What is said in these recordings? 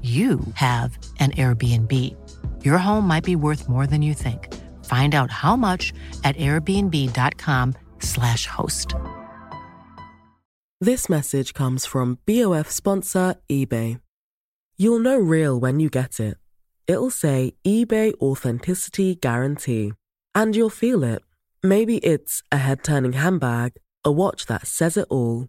you have an Airbnb. Your home might be worth more than you think. Find out how much at airbnb.com/slash host. This message comes from BOF sponsor eBay. You'll know real when you get it. It'll say eBay Authenticity Guarantee. And you'll feel it. Maybe it's a head turning handbag, a watch that says it all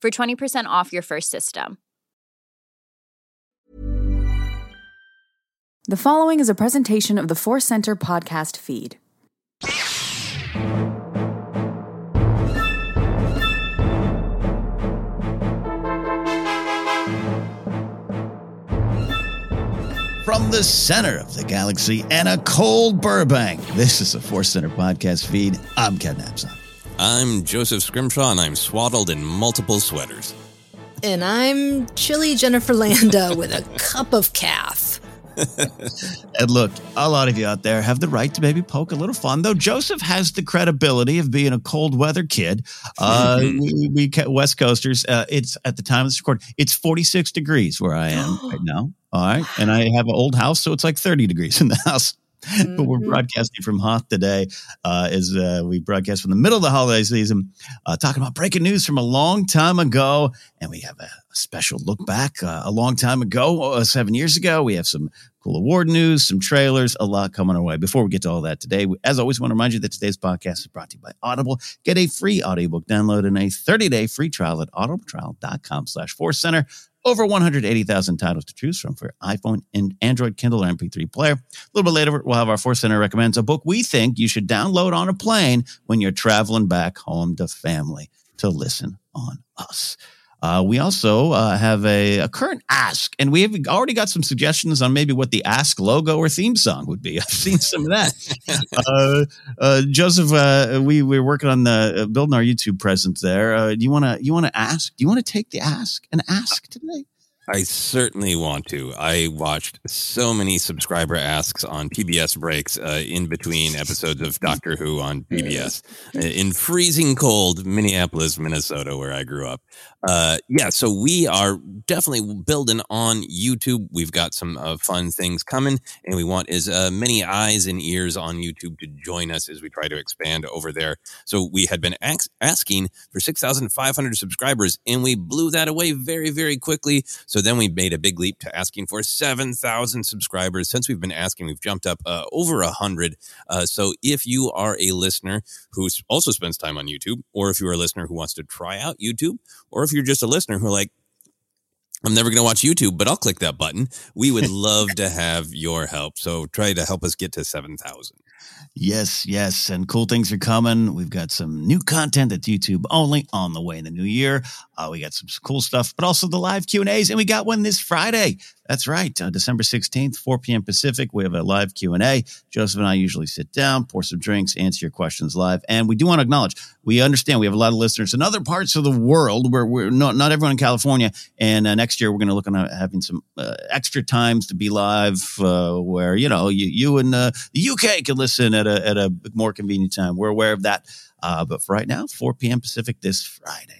for 20% off your first system. The following is a presentation of the Force Center podcast feed. From the center of the galaxy and a cold Burbank, this is the Force Center podcast feed. I'm Ken Napzok. I'm Joseph Scrimshaw, and I'm swaddled in multiple sweaters. And I'm chilly Jennifer Landa with a cup of calf. and look, a lot of you out there have the right to maybe poke a little fun, though. Joseph has the credibility of being a cold weather kid. Uh, we, we West Coasters. Uh, it's at the time of this recording, it's 46 degrees where I am right now. All right, and I have an old house, so it's like 30 degrees in the house. Mm-hmm. but we're mm-hmm. broadcasting from Hoth today uh, as uh, we broadcast from the middle of the holiday season, uh, talking about breaking news from a long time ago. And we have a, special look back uh, a long time ago, uh, seven years ago. We have some cool award news, some trailers, a lot coming our way. Before we get to all that today, as always, want to remind you that today's podcast is brought to you by Audible. Get a free audiobook download and a 30-day free trial at audibletrial.com slash force center. Over 180,000 titles to choose from for iPhone and Android, Kindle, or MP3 player. A little bit later, we'll have our Force Center recommends a book we think you should download on a plane when you're traveling back home to family to listen on us. Uh, we also uh, have a, a, current ask, and we have already got some suggestions on maybe what the ask logo or theme song would be. I've seen some of that. uh, uh Joseph, uh, we we're working on the uh, building our YouTube presence there. do you want to you want to ask? Do you want to take the ask and ask today? I certainly want to. I watched so many subscriber asks on PBS breaks uh, in between episodes of Doctor Who on PBS uh, in freezing cold Minneapolis, Minnesota, where I grew up. Uh, yeah, so we are definitely building on YouTube. We've got some uh, fun things coming, and we want as uh, many eyes and ears on YouTube to join us as we try to expand over there. So we had been ax- asking for 6,500 subscribers, and we blew that away very, very quickly. So then we made a big leap to asking for 7,000 subscribers. Since we've been asking, we've jumped up uh, over a hundred. Uh, so if you are a listener who also spends time on YouTube, or if you're a listener who wants to try out YouTube, or if you're just a listener who like, I'm never going to watch YouTube, but I'll click that button. We would love to have your help. So try to help us get to 7,000. Yes, yes. And cool things are coming. We've got some new content that's YouTube only on the way in the new year. Uh, we got some cool stuff, but also the live Q&As. And we got one this Friday. That's right. Uh, December 16th, 4 p.m. Pacific. We have a live Q&A. Joseph and I usually sit down, pour some drinks, answer your questions live. And we do want to acknowledge, we understand we have a lot of listeners in other parts of the world where we're not, not everyone in California. And uh, next year, we're going to look at having some uh, extra times to be live uh, where, you know, you, you and uh, the UK can listen at a, at a more convenient time. We're aware of that. Uh, but for right now, 4 p.m. Pacific this Friday.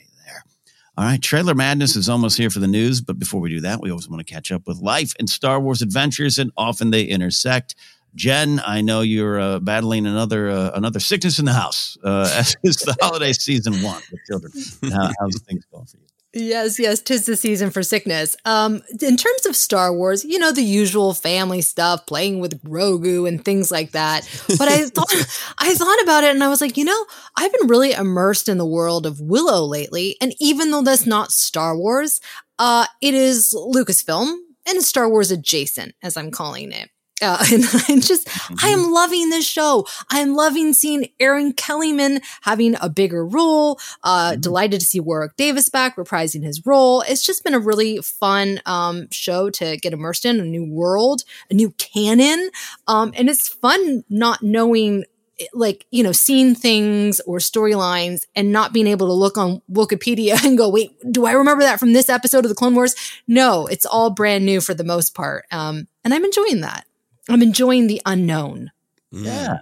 All right, Trailer Madness is almost here for the news, but before we do that, we always want to catch up with life and Star Wars adventures, and often they intersect. Jen, I know you're uh, battling another uh, another sickness in the house uh, as is the holiday season one with children. How, how's things going for you? Yes, yes, tis the season for sickness. Um, in terms of Star Wars, you know the usual family stuff, playing with Grogu and things like that. But I thought, I thought about it, and I was like, you know, I've been really immersed in the world of Willow lately, and even though that's not Star Wars, uh, it is Lucasfilm and Star Wars adjacent, as I'm calling it. Uh, and I'm just, mm-hmm. I am loving this show. I'm loving seeing Erin Kellyman having a bigger role. Uh, mm-hmm. Delighted to see Warwick Davis back reprising his role. It's just been a really fun um, show to get immersed in a new world, a new canon. Um, and it's fun not knowing like you know seeing things or storylines and not being able to look on wikipedia and go wait do i remember that from this episode of the clone wars no it's all brand new for the most part um, and i'm enjoying that I'm enjoying the unknown. Mm. Yeah.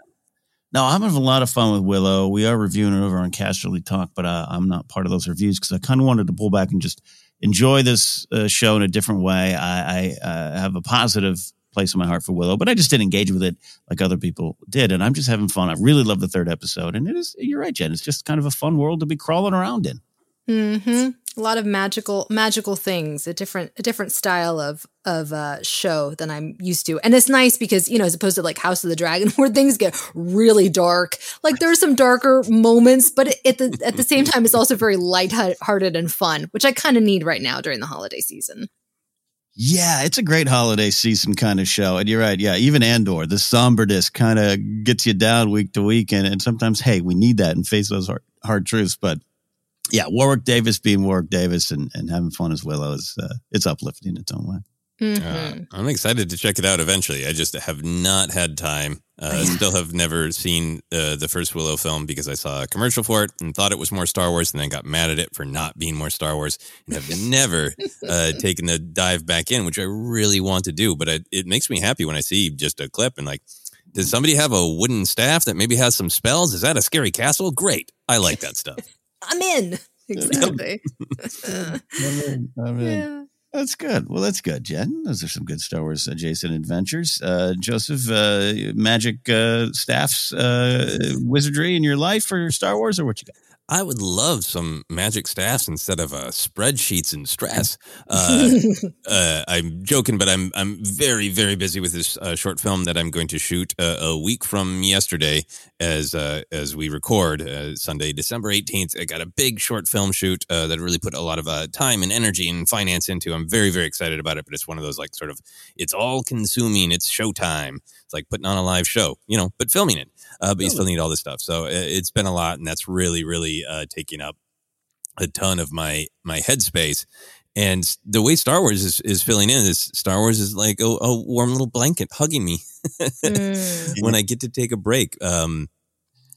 No, I'm having a lot of fun with Willow. We are reviewing it over on Casterly Talk, but uh, I'm not part of those reviews because I kind of wanted to pull back and just enjoy this uh, show in a different way. I, I uh, have a positive place in my heart for Willow, but I just didn't engage with it like other people did, and I'm just having fun. I really love the third episode, and it is. You're right, Jen. It's just kind of a fun world to be crawling around in. Hmm. A lot of magical, magical things. A different, a different style of of uh, show than I'm used to, and it's nice because you know, as opposed to like House of the Dragon, where things get really dark. Like there's some darker moments, but at the at the same time, it's also very light-hearted and fun, which I kind of need right now during the holiday season. Yeah, it's a great holiday season kind of show. And you're right. Yeah, even Andor, the somberness kind of gets you down week to week. And, and sometimes, hey, we need that and face those hard, hard truths. But yeah, Warwick Davis being Warwick Davis and, and having fun as Willow is uh, it's uplifting in its own way. Mm-hmm. Uh, I'm excited to check it out eventually. I just have not had time. Uh, still have never seen uh, the first Willow film because I saw a commercial for it and thought it was more Star Wars, and then got mad at it for not being more Star Wars, and have never uh, taken the dive back in, which I really want to do. But I, it makes me happy when I see just a clip and like, does somebody have a wooden staff that maybe has some spells? Is that a scary castle? Great, I like that stuff. I'm in. Exactly. I'm in. I'm in. Yeah. That's good. Well, that's good, Jen. Those are some good Star Wars adjacent adventures. Uh, Joseph, uh, magic uh, staffs, uh, wizardry in your life for Star Wars, or what you got? I would love some magic staffs instead of uh, spreadsheets and stress. Uh, uh, I'm joking, but I'm I'm very very busy with this uh, short film that I'm going to shoot uh, a week from yesterday, as uh, as we record Sunday, December 18th. I got a big short film shoot that really put a lot of time and energy and finance into. I'm very very excited about it, but it's one of those like sort of it's all consuming. It's showtime. It's like putting on a live show, you know, but filming it uh, but you still need all this stuff. So it's been a lot, and that's really, really uh, taking up a ton of my my headspace. And the way Star Wars is, is filling in is Star Wars is like a, a warm little blanket hugging me mm. when I get to take a break. Um,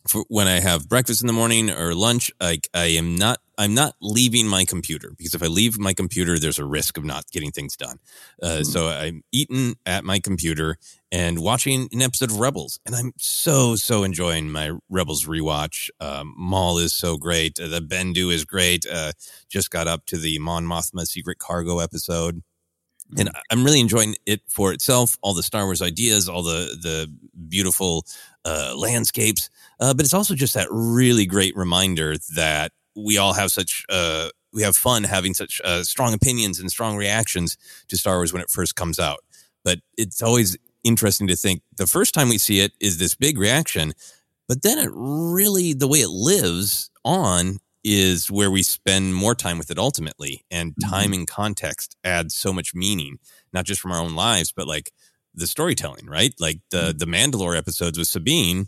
for when I have breakfast in the morning or lunch, like I am not, I'm not leaving my computer because if I leave my computer, there's a risk of not getting things done. Uh, mm-hmm. So I'm eating at my computer and watching an episode of Rebels, and I'm so so enjoying my Rebels rewatch. Um, Maul is so great. Uh, the Bendu is great. Uh, just got up to the Mon Mothma Secret Cargo episode and mm. I'm really enjoying it for itself. All the Star Wars ideas, all the the beautiful uh, landscapes, uh, but it's also just that really great reminder that we all have such uh, we have fun having such uh, strong opinions and strong reactions to Star Wars when it first comes out. But it's always interesting to think the first time we see it is this big reaction, but then it really the way it lives on is where we spend more time with it ultimately and mm-hmm. time and context adds so much meaning not just from our own lives but like the storytelling right like the mm-hmm. the mandalore episodes with sabine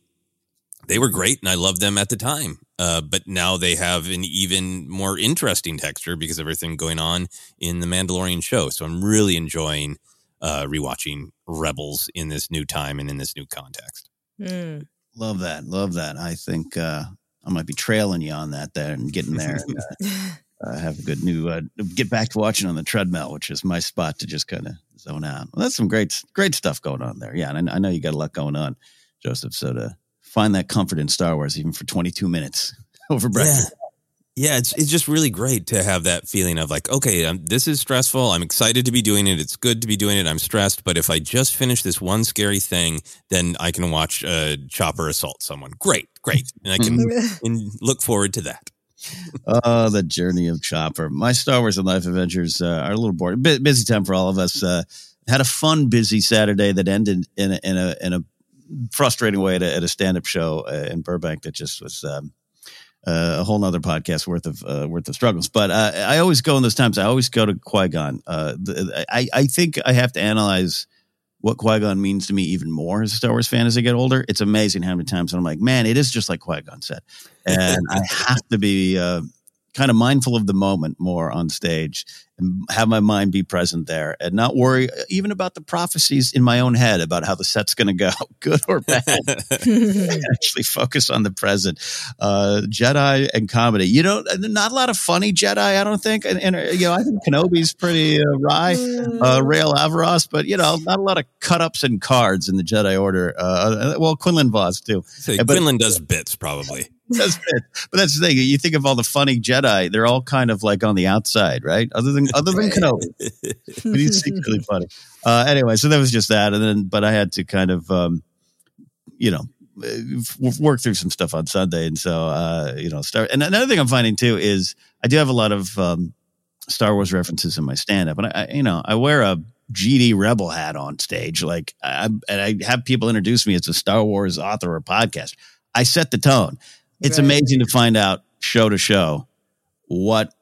they were great and I loved them at the time. Uh, but now they have an even more interesting texture because of everything going on in the Mandalorian show. So I'm really enjoying uh, rewatching Rebels in this new time and in this new context. Mm. Love that. Love that. I think uh, I might be trailing you on that there and getting there. And, uh, uh, have a good new uh, get back to watching on the treadmill, which is my spot to just kind of zone out. Well, that's some great great stuff going on there. Yeah, and I, I know you got a lot going on, Joseph. So to find that comfort in Star Wars, even for 22 minutes over breakfast. Yeah. Yeah, it's it's just really great to have that feeling of like, okay, um, this is stressful. I'm excited to be doing it. It's good to be doing it. I'm stressed, but if I just finish this one scary thing, then I can watch a chopper assault someone. Great, great, and I can and look forward to that. oh, the journey of Chopper. My Star Wars and Life Adventures uh, are a little boring. B- busy time for all of us. Uh, had a fun, busy Saturday that ended in a, in a in a frustrating way at a, at a stand-up show uh, in Burbank that just was um, uh, a whole nother podcast worth of uh, worth of struggles. But uh, I always go in those times. I always go to Qui Gon. Uh, I I think I have to analyze what Qui Gon means to me even more as a Star Wars fan as I get older. It's amazing how many times I'm like, man, it is just like Qui Gon said, and I have to be uh, kind of mindful of the moment more on stage and have my mind be present there and not worry even about the prophecies in my own head about how the set's going to go, good or bad. actually focus on the present. Uh, Jedi and comedy. You know, not a lot of funny Jedi, I don't think. And, and you know, I think Kenobi's pretty uh, wry, uh, Rael Averross, but you know, not a lot of cut ups and cards in the Jedi Order. Uh, well, Quinlan Vos too. So but, Quinlan does bits probably that's. But that's the thing. You think of all the funny Jedi; they're all kind of like on the outside, right? Other than other than Kenobi, but he's secretly funny. Uh, anyway, so that was just that, and then but I had to kind of, um, you know, work through some stuff on Sunday, and so uh, you know, start. And another thing I'm finding too is I do have a lot of um, Star Wars references in my stand up, and I, you know, I wear a GD Rebel hat on stage, like, I, and I have people introduce me as a Star Wars author or podcast. I set the tone it's right. amazing to find out show to show what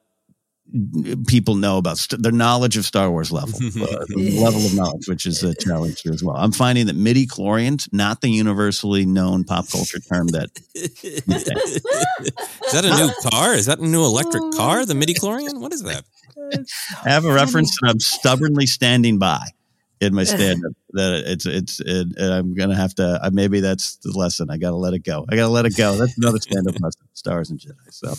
people know about st- their knowledge of Star Wars level, uh, level of knowledge, which is a challenge here as well. I'm finding that midi chlorians, not the universally known pop culture term that. is that a new car? Is that a new electric car? The midi chlorian? What is that? I have a reference that I'm stubbornly standing by in my stand up that it's it's it, and I'm gonna have to uh, maybe that's the lesson. I gotta let it go. I gotta let it go. That's another stand up lesson. Stars and Jedi. So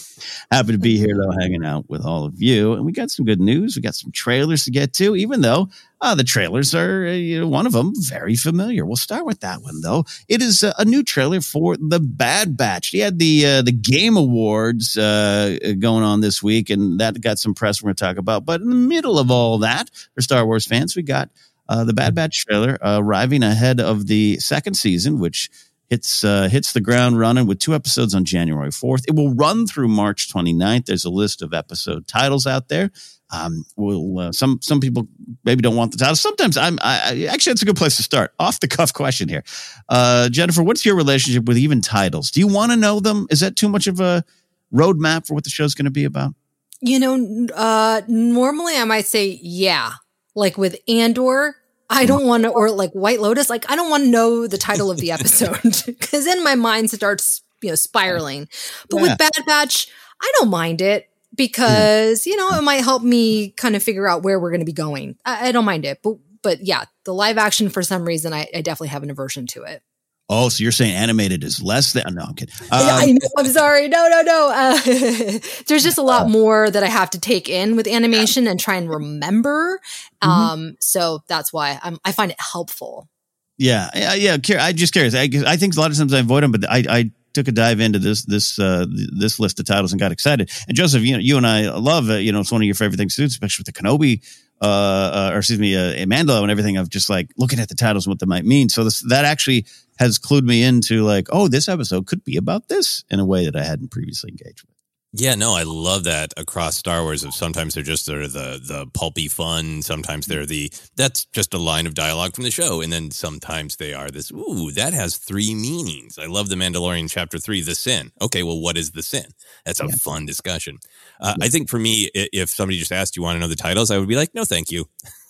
happy to be here though, hanging out with all of you. And we got some good news. We got some trailers to get to, even though uh, the trailers are uh, you know, one of them very familiar. We'll start with that one though. It is a, a new trailer for the Bad Batch. He had the uh, the Game Awards uh, going on this week, and that got some press we're gonna talk about. But in the middle of all that, for Star Wars fans, we got uh, the Bad Batch trailer uh, arriving ahead of the second season, which hits uh, hits the ground running with two episodes on January 4th. It will run through March 29th. There's a list of episode titles out there. Um, will uh, some some people maybe don't want the title. Sometimes I'm I, actually that's a good place to start. Off the cuff question here, uh, Jennifer. What's your relationship with even titles? Do you want to know them? Is that too much of a roadmap for what the show's going to be about? You know, uh, normally I might say yeah, like with Andor, I don't want to, or like White Lotus, like I don't want to know the title of the episode because then my mind starts, you know, spiraling. But yeah. with Bad Batch, I don't mind it. because you know mm. it might help me kind of figure out where we're going to be going. I, I, don't mind it, but but yeah, the live action for some reason I, I, definitely have an aversion to it. Oh, so you're saying animated is less than? No, I'm kidding. Um, I know, I'm sorry. No, no, no. Uh, there's just a lot more that I have to take in with animation and try and remember. Mm-hmm. Um, so that's why I'm, I find it helpful. Yeah, yeah, yeah. I'm just curious. I, I think a lot of times I avoid them, but I, I took a dive into this this uh, this list of titles and got excited. And Joseph, you know, you and I love it. You know, it's one of your favorite things to do, especially with the Kenobi, uh, uh, or excuse me, uh, Mando and everything. Of just like looking at the titles and what they might mean. So this that actually has clued me into like, oh, this episode could be about this in a way that I hadn't previously engaged with. Yeah, no, I love that across Star Wars. Of sometimes they're just sort of the the pulpy fun. Sometimes they're the that's just a line of dialogue from the show, and then sometimes they are this. Ooh, that has three meanings. I love the Mandalorian chapter three, the sin. Okay, well, what is the sin? That's a yeah. fun discussion. Uh, yeah. I think for me, if somebody just asked, "You want to know the titles?" I would be like, "No, thank you."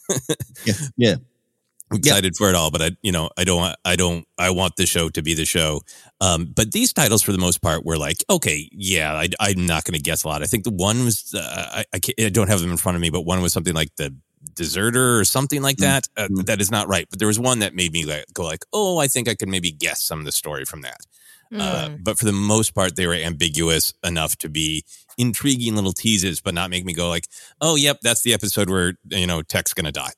yeah, yeah excited for it all, but I, you know, I don't, I don't, I want the show to be the show. Um, but these titles, for the most part, were like, okay, yeah, I, am not going to guess a lot. I think the one was, uh, I, I, I, don't have them in front of me, but one was something like the deserter or something like mm-hmm. that. Uh, mm-hmm. that is not right. But there was one that made me like, go like, oh, I think I could maybe guess some of the story from that. Mm. Uh, but for the most part, they were ambiguous enough to be intriguing little teases, but not make me go like, "Oh, yep, that's the episode where you know Tech's gonna die,"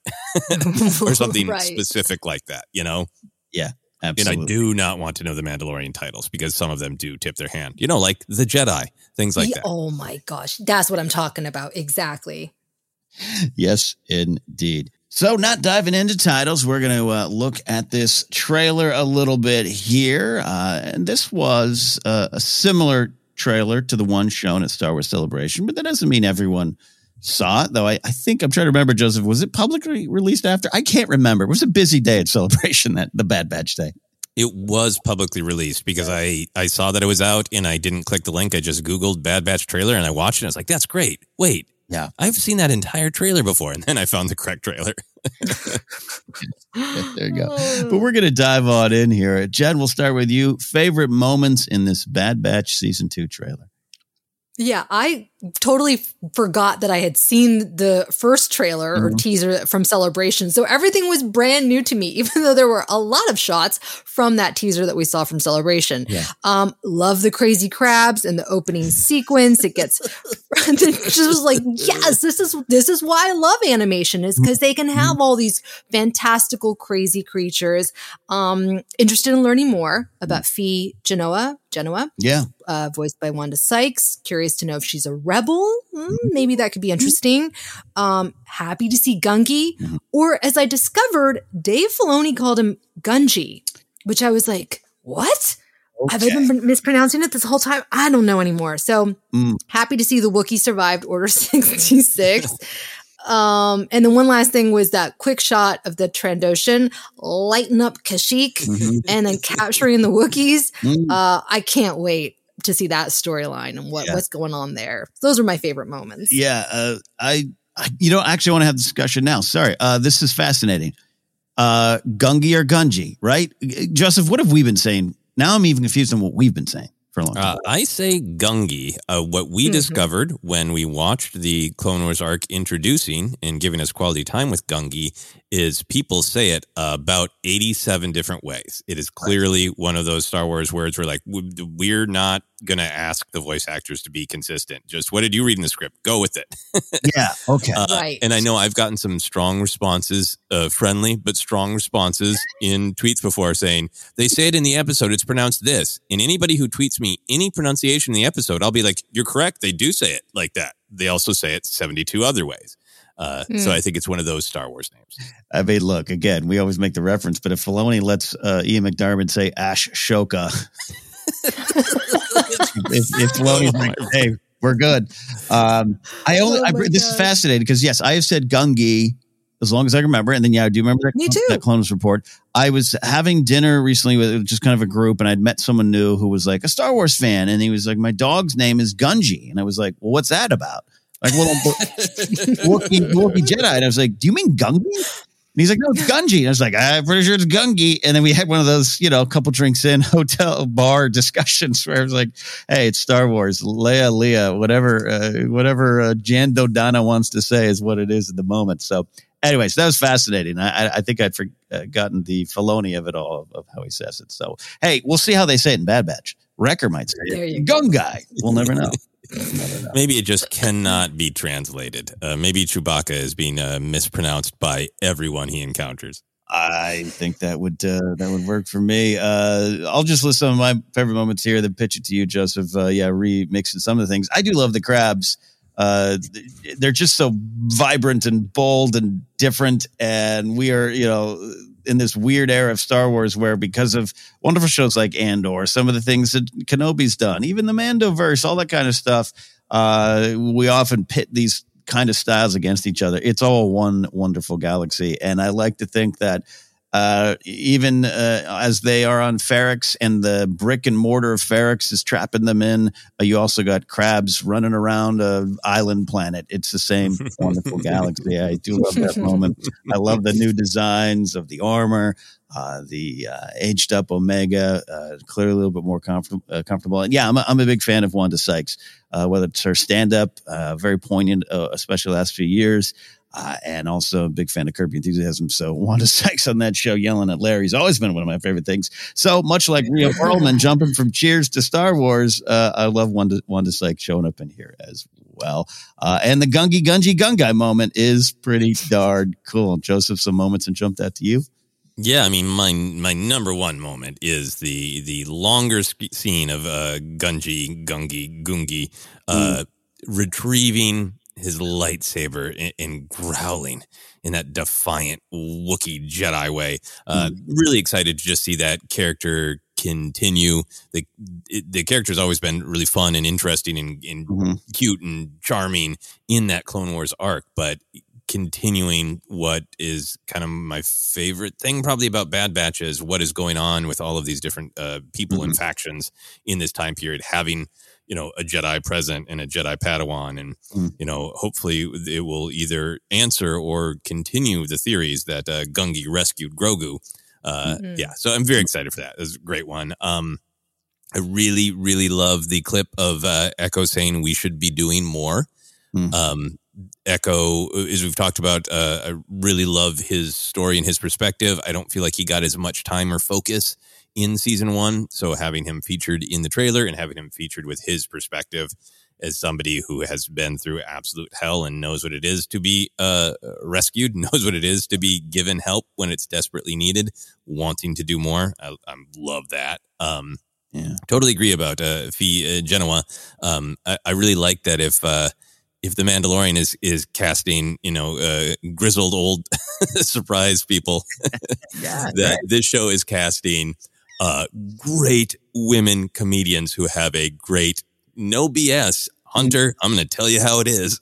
or something right. specific like that. You know? Yeah. Absolutely. And I do not want to know the Mandalorian titles because some of them do tip their hand. You know, like the Jedi, things like yeah, that. Oh my gosh, that's what I'm talking about. Exactly. Yes, indeed. So, not diving into titles, we're going to uh, look at this trailer a little bit here. Uh, and this was uh, a similar trailer to the one shown at Star Wars Celebration, but that doesn't mean everyone saw it, though. I, I think I'm trying to remember, Joseph, was it publicly released after? I can't remember. It was a busy day at Celebration, that the Bad Batch Day. It was publicly released because I, I saw that it was out and I didn't click the link. I just Googled Bad Batch trailer and I watched it. I was like, that's great. Wait, yeah. I've seen that entire trailer before. And then I found the correct trailer. there you go. But we're oh. going to dive on in here. Jen, we'll start with you. Favorite moments in this Bad Batch season two trailer? Yeah, I totally forgot that I had seen the first trailer mm-hmm. or teaser from Celebration. So everything was brand new to me, even though there were a lot of shots from that teaser that we saw from Celebration. Yeah. Um, love the crazy crabs and the opening sequence. It gets just was like, yes, this is this is why I love animation, is because they can have all these fantastical, crazy creatures. Um, interested in learning more about Phee Genoa, Genoa. Yeah. Uh, voiced by Wanda Sykes. Curious to know if she's a rebel. Mm, maybe that could be interesting. Um, happy to see Gungi. Mm-hmm. Or as I discovered, Dave Filoni called him Gungi, which I was like, what? Okay. Have I been mispronouncing it this whole time? I don't know anymore. So mm. happy to see the Wookiee survived Order 66. Um, and then one last thing was that quick shot of the Trandoshan lighting up Kashyyyk mm-hmm. and then capturing the Wookiees. Mm. Uh, I can't wait to see that storyline and what, yeah. what's going on there. Those are my favorite moments. Yeah. Uh, I, I, you know, actually want to have the discussion now. Sorry. Uh, this is fascinating. Uh, Gungi or Gungi, right? Joseph, what have we been saying? Now I'm even confused on what we've been saying for a long time. Uh, I say Gungi. Uh, what we mm-hmm. discovered when we watched the Clone Wars arc introducing and giving us quality time with Gungi is people say it about 87 different ways. It is clearly one of those Star Wars words where like we're not going to ask the voice actors to be consistent. Just what did you read in the script? Go with it. yeah. Okay. Uh, right. And I know I've gotten some strong responses, uh, friendly but strong responses in tweets before saying they say it in the episode. It's pronounced this. And anybody who tweets me any pronunciation in the episode, I'll be like, "You're correct. They do say it like that. They also say it 72 other ways." Uh, mm. So I think it's one of those Star Wars names. I mean, look again. We always make the reference, but if Filoni lets uh, Ian McDiarmid say Ash Shoka, if, if Filoni's like, "Hey, we're good," um, I only oh I, this God. is fascinating because yes, I have said Gungi as long as I remember. And then, yeah, I do remember that, Me too. that Clone Wars report. I was having dinner recently with just kind of a group, and I'd met someone new who was like a Star Wars fan. And he was like, My dog's name is Gungi. And I was like, Well, what's that about? like little Wookiee, Wookiee Jedi. And I was like, do you mean Gungi? And he's like, no, it's Gungi. And I was like, I'm pretty sure it's Gungi. And then we had one of those, you know, a couple drinks in hotel bar discussions where it was like, hey, it's Star Wars, Leia, Leia, whatever, uh, whatever uh, Jan Dodonna wants to say is what it is at the moment. So, anyways, that was fascinating. I, I think I'd forgotten the Filoni of it all, of, of, how he says it. So, hey, we'll see how they say it in Bad Batch. Wrecker might say it. Gun guy. We'll never know. Maybe it just cannot be translated. Uh, maybe Chewbacca is being uh, mispronounced by everyone he encounters. I think that would uh, that would work for me. Uh, I'll just list some of my favorite moments here, then pitch it to you, Joseph. Uh, yeah, remixing some of the things. I do love the crabs. Uh, they're just so vibrant and bold and different, and we are, you know, in this weird era of Star Wars where because of wonderful shows like Andor, some of the things that Kenobi's done, even the Mandoverse, all that kind of stuff, uh, we often pit these kind of styles against each other. It's all one wonderful galaxy, and I like to think that uh, even uh, as they are on Ferrix and the brick and mortar of Ferrix is trapping them in, uh, you also got crabs running around a island planet. It's the same wonderful galaxy. I do love that moment. I love the new designs of the armor. Uh, the uh, aged up Omega, uh, clearly a little bit more comfort- uh, comfortable. And yeah, I'm a, I'm a big fan of Wanda Sykes, uh, whether it's her stand up, uh, very poignant, especially the last few years. Uh, and also a big fan of Curb Your Enthusiasm. So Wanda Sykes on that show yelling at Larry's always been one of my favorite things. So much like Rhea Perlman jumping from Cheers to Star Wars, uh, I love Wanda, Wanda Sykes showing up in here as well. Uh, and the Gungi Gungi Gungai moment is pretty darn cool. Joseph, some moments and jumped that to you. Yeah, I mean, my my number one moment is the the longer scene of uh, Gungi Gungi Gungi uh, mm. retrieving his lightsaber and, and, growling in that defiant Wookiee Jedi way. Uh, mm. Really excited to just see that character continue. The the character's always been really fun and interesting and, and mm-hmm. cute and charming in that Clone Wars arc, but continuing what is kind of my favorite thing probably about Bad Batch is what is going on with all of these different uh, people mm-hmm. and factions in this time period having – you know a Jedi present and a Jedi Padawan, and mm. you know hopefully it will either answer or continue the theories that uh, Gungi rescued Grogu. Uh, mm-hmm. Yeah, so I'm very excited for that. It's a great one. Um, I really, really love the clip of uh, Echo saying we should be doing more. Mm. Um, Echo, as we've talked about, uh, I really love his story and his perspective. I don't feel like he got as much time or focus in season one. So having him featured in the trailer and having him featured with his perspective as somebody who has been through absolute hell and knows what it is to be uh, rescued, knows what it is to be given help when it's desperately needed, wanting to do more. I, I love that. Um, yeah. Totally agree about uh, Phee uh, Genoa. Um, I, I, really like that if uh, if the Mandalorian is is casting, you know, uh, grizzled old surprise people, yeah, that right. this show is casting uh, great women comedians who have a great no BS. Hunter, I'm going to tell you how it is.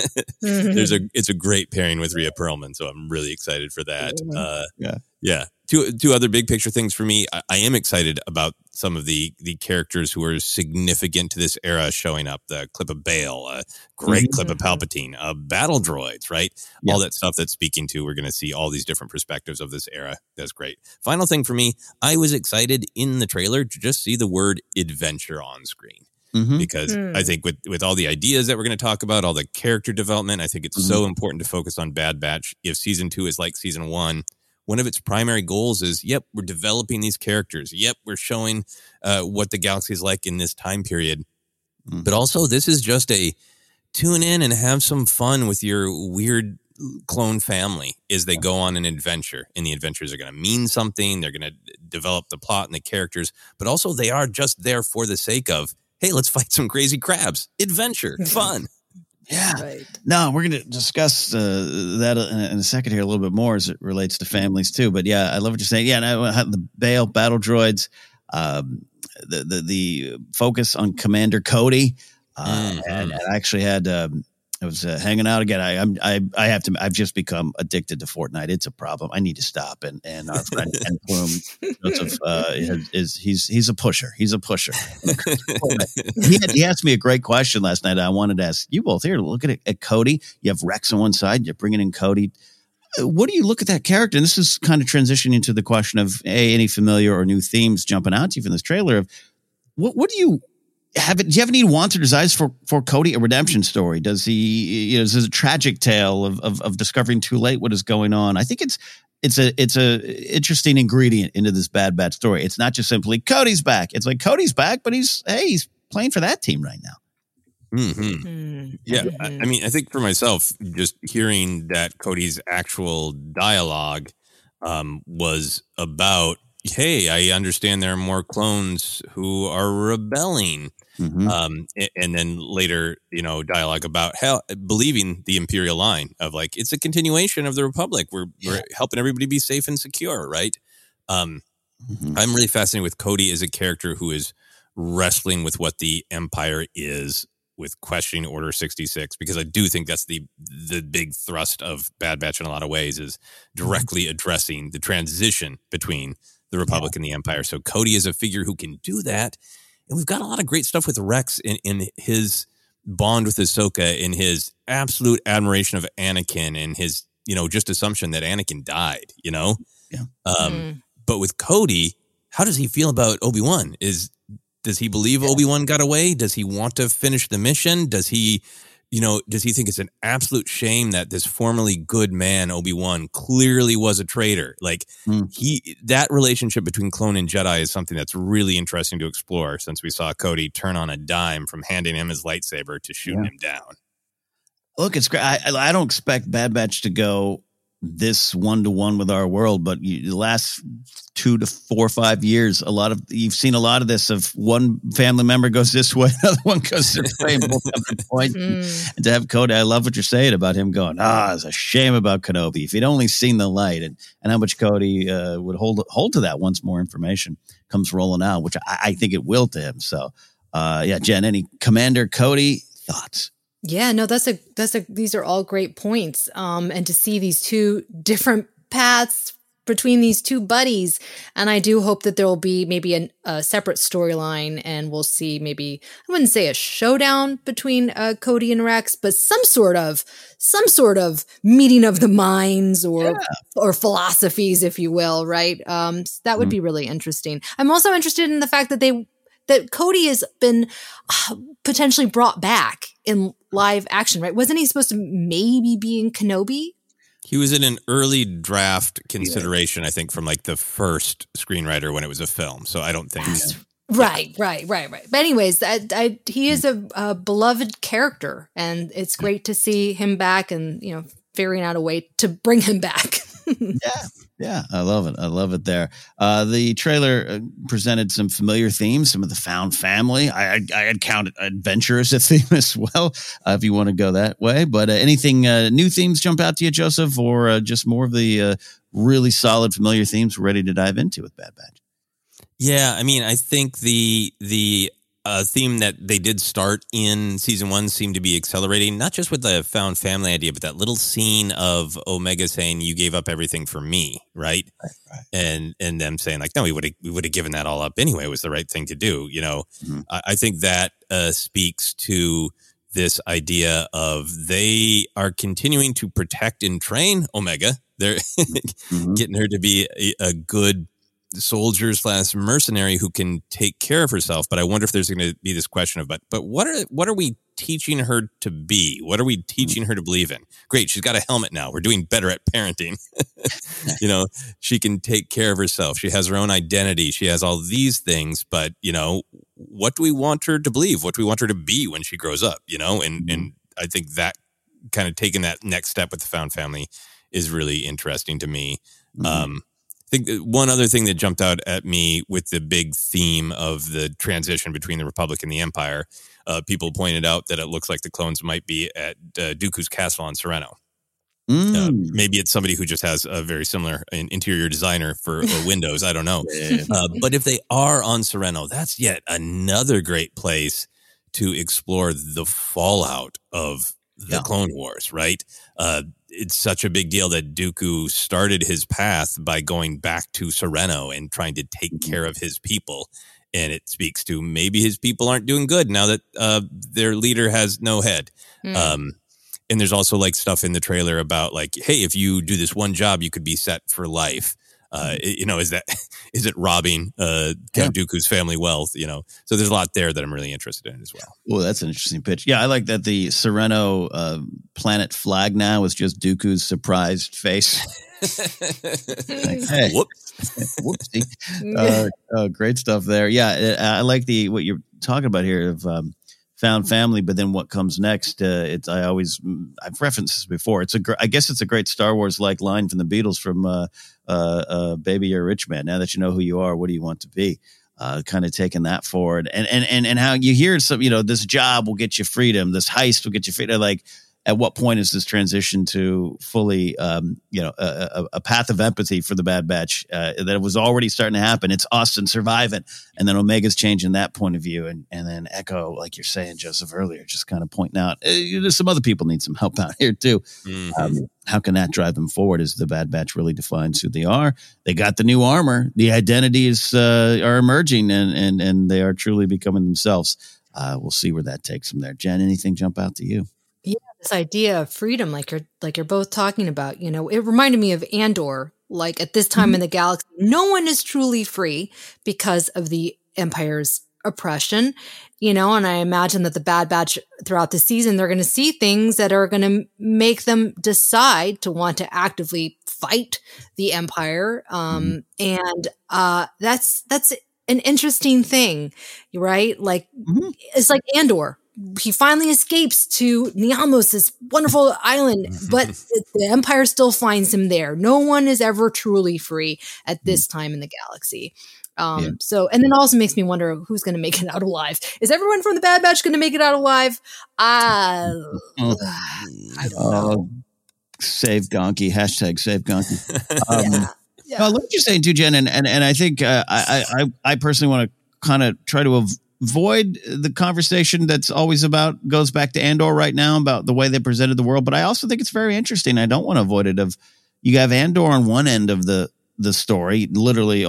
There's a it's a great pairing with Rhea Perlman, so I'm really excited for that. Uh, yeah, yeah. Two two other big picture things for me. I, I, am excited about some of the the characters who are significant to this era showing up. The clip of Bail, a great mm-hmm. clip of Palpatine, uh, battle droids, right? Yeah. All that stuff that's speaking to. We're going to see all these different perspectives of this era. That's great. Final thing for me, I was excited in the trailer to just see the word adventure on screen. Mm-hmm. Because mm. I think with with all the ideas that we're going to talk about, all the character development, I think it's mm-hmm. so important to focus on Bad Batch. If season two is like season one, one of its primary goals is yep we're developing these characters. Yep we're showing uh, what the galaxy is like in this time period. Mm-hmm. but also this is just a tune in and have some fun with your weird clone family as they go on an adventure. And the adventures are going to mean something. They're going to develop the plot and the characters. But also they are just there for the sake of hey let's fight some crazy crabs. Adventure. Fun yeah. Right. No, we're going to discuss uh, that in a, in a, second here a little bit more as it relates to families too. But yeah, I love what you're saying. Yeah, and I, the Bail battle droids, um, the, the the focus on Commander Cody, uh, mm-hmm. and, and, I actually had um, I was uh, hanging out again. I, I'm, I, I have to. I've just become addicted to Fortnite. It's a problem. I need to stop. And and our friend Ken Plume, Joseph, uh, is, is, he's he's a pusher. He's a pusher. he, had, he asked me a great question last night. I wanted to ask you both here. Look at it at Cody. You have Rex on one side. You're bringing in Cody. what do you look at that character? And this is kind of transitioning to the question of a any familiar or new themes jumping out to you from this trailer. Of what what do you have? It, do you have any wants or desires for for Cody a redemption story? Does he you know is this a tragic tale of, of of discovering too late what is going on? I think it's it's a it's a interesting ingredient into this bad bad story. It's not just simply Cody's back. It's like Cody's back, but he's hey he's playing for that team right now. Mm-hmm. Mm. Yeah. I, I mean, I think for myself, just hearing that Cody's actual dialogue um, was about, "Hey, I understand there are more clones who are rebelling," Mhm. um, and then later, you know, dialogue about how believing the imperial line of like it's a continuation of the republic. We're we're helping everybody be safe and secure, right? Um, Mhm. I'm really fascinated with Cody as a character who is wrestling with what the Empire is with questioning Order 66 because I do think that's the the big thrust of Bad Batch in a lot of ways is directly addressing the transition between the Republic and the Empire. So Cody is a figure who can do that, and we've got a lot of great stuff with Rex in, in his bond with Ahsoka, in his absolute admiration of Anakin, and his you know just assumption that Anakin died. You know, Yeah. Um, Mm. but with Cody, how does he feel about Obi Wan? Is does he believe Obi Wan got away? Does he want to finish the mission? Does he, you know, does he think it's an absolute shame that this formerly good man Obi Wan clearly was a traitor? Like Hmm. he, that relationship between clone and Jedi is something that's really interesting to explore. Since we saw Cody turn on a dime from handing him his lightsaber to shooting Yeah. him down. Look, it's great. I, I don't expect Bad Batch to go this one to one with our world, but you, the last two to four or five years, a lot of you've seen a lot of this. Of one family member goes this way, another one goes this way, and both have the point. Mm. And to have Cody, I love what you're saying about him going. Ah, it's a shame about Kenobi. If he'd only seen the light, and and how much Cody uh, would hold hold to that once more information comes rolling out, which I, I think it will to him. So, uh, yeah, Jen, any Commander Cody thoughts? Yeah, no, that's a that's a these are all great points. Um, and to see these two different paths between these two buddies, and I do hope that there will be maybe an, a separate storyline, and we'll see maybe I wouldn't say a showdown between uh, Cody and Rex, but some sort of some sort of meeting of the minds or or philosophies, if you will, right? Um, so that would be really interesting. I'm also interested in the fact that they that Cody has been uh, potentially brought back in live action, right? Wasn't he supposed to maybe be in Kenobi? He was in an early draft consideration, I think, from like the first screenwriter when it was a film. So I don't think. Right, right, right, right. But anyways, I, I, he is a, a beloved character, and it's great to see him back, and you know, figuring out a way to bring him back. yeah, yeah, I love it. I love it. There, uh, the trailer uh, presented some familiar themes, some of the found family. I I, I had counted adventure as a theme as well, uh, if you want to go that way. But uh, anything uh, new themes jump out to you, Joseph, or uh, just more of the really solid familiar themes we're ready to dive into with Bad Batch? Yeah, I mean, I think the the uh, theme that they did start in season one seemed to be accelerating, not just with the found family idea, but that little scene of Omega saying, "You gave up everything for me," right? And and them saying like, "No, we would have we would have given that all up anyway. It was the right thing to do." You know, Mhm. I, I think that uh, speaks to this idea of they are continuing to protect and train Omega. They're Mhm. getting her to be a, a good soldier slash mercenary who can take care of herself. But I wonder if there's going to be this question of, but but what are what are we teaching her to be? What are we teaching her to believe in? Great, she's got a helmet now. We're doing better at parenting. you know, she can take care of herself. She has her own identity. She has all these things. But you know, what do we want her to believe? What do we want her to be when she grows up? You know, and and I think that kind of taking that next step with the found family is really interesting to me. Mhm. Um, think one other thing that jumped out at me with the big theme of the transition between the Republic and the Empire, uh, people pointed out that it looks like the clones might be at uh, Dooku's castle on Serenno. Uh, Mm. maybe it's somebody who just has a very similar in- interior designer for uh, Windows. I don't know. Yeah. Uh, but if they are on Serenno, that's yet another great place to explore the fallout of the Yeah. Clone Wars, right? It's such a big deal that Dooku started his path by going back to Serenno and trying to take Mm-hmm. care of his people. And it speaks to maybe his people aren't doing good now that uh, their leader has no head. Mm. Um, and there's also like stuff in the trailer about like, hey, if you do this one job, you could be set for life. Uh, you know, is that is it robbing uh, Count yeah. Dooku's family wealth? You know, so there's a lot there that I'm really interested in as well. Well, that's an interesting pitch. Yeah, I like that the Serenno uh, planet flag now is just Dooku's surprised face. like, hey, whoops, whoopsie. Uh, uh, great stuff there. Yeah, I like the what you're talking about here of um, found family, but then what comes next? Uh, it's I always I've referenced this before. It's a gr- I guess it's a great Star Wars like line from the Beatles from uh, uh, uh, "Baby, You're a Rich Man." Now that you know who you are, what do you want to be? Uh, kind of taking that forward, and and and and how you hear some, you know, this job will get you freedom, this heist will get you freedom. Like at what point is this transition to fully, um, you know, a, a, a, path of empathy for the Bad Batch uh, that was already starting to happen? It's Austin surviving, and then Omega's changing that point of view, and and then Echo, like you're saying, Joseph earlier, just kind of pointing out uh, there's some other people need some help out here too. Mm-hmm. Um, how can that drive them forward as the Bad Batch really defines who they are? They got the new armor, the identities uh, are emerging, and and and they are truly becoming themselves. Uh, we'll see where that takes them there. Jen, anything jump out to you? This idea of freedom like you're like you're both talking about you know it reminded me of andor like at this time mm-hmm. in the galaxy no one is truly free because of the empire's oppression you know and i imagine that the bad batch throughout the season they're going to see things that are going to make them decide to want to actively fight the empire um mm-hmm. and uh that's that's an interesting thing right like mm-hmm. it's like andor he finally escapes to Niamos, this wonderful island, but the Empire still finds him there. No one is ever truly free at this time in the galaxy. Um, yeah. So, and then also makes me wonder who's going to make it out alive. Is everyone from the Bad Batch going to make it out alive? Uh, I don't know. Uh, save Gonky. Hashtag save Gonky. Um, yeah. yeah. Well, what you're saying too, Jen, and, and, and I think uh, I, I, I personally want to kind of try to av- void the conversation that's always about goes back to Andor right now about the way they presented the world. But I also think it's very interesting. I don't want to avoid it. Of you have Andor on one end of the the story, literally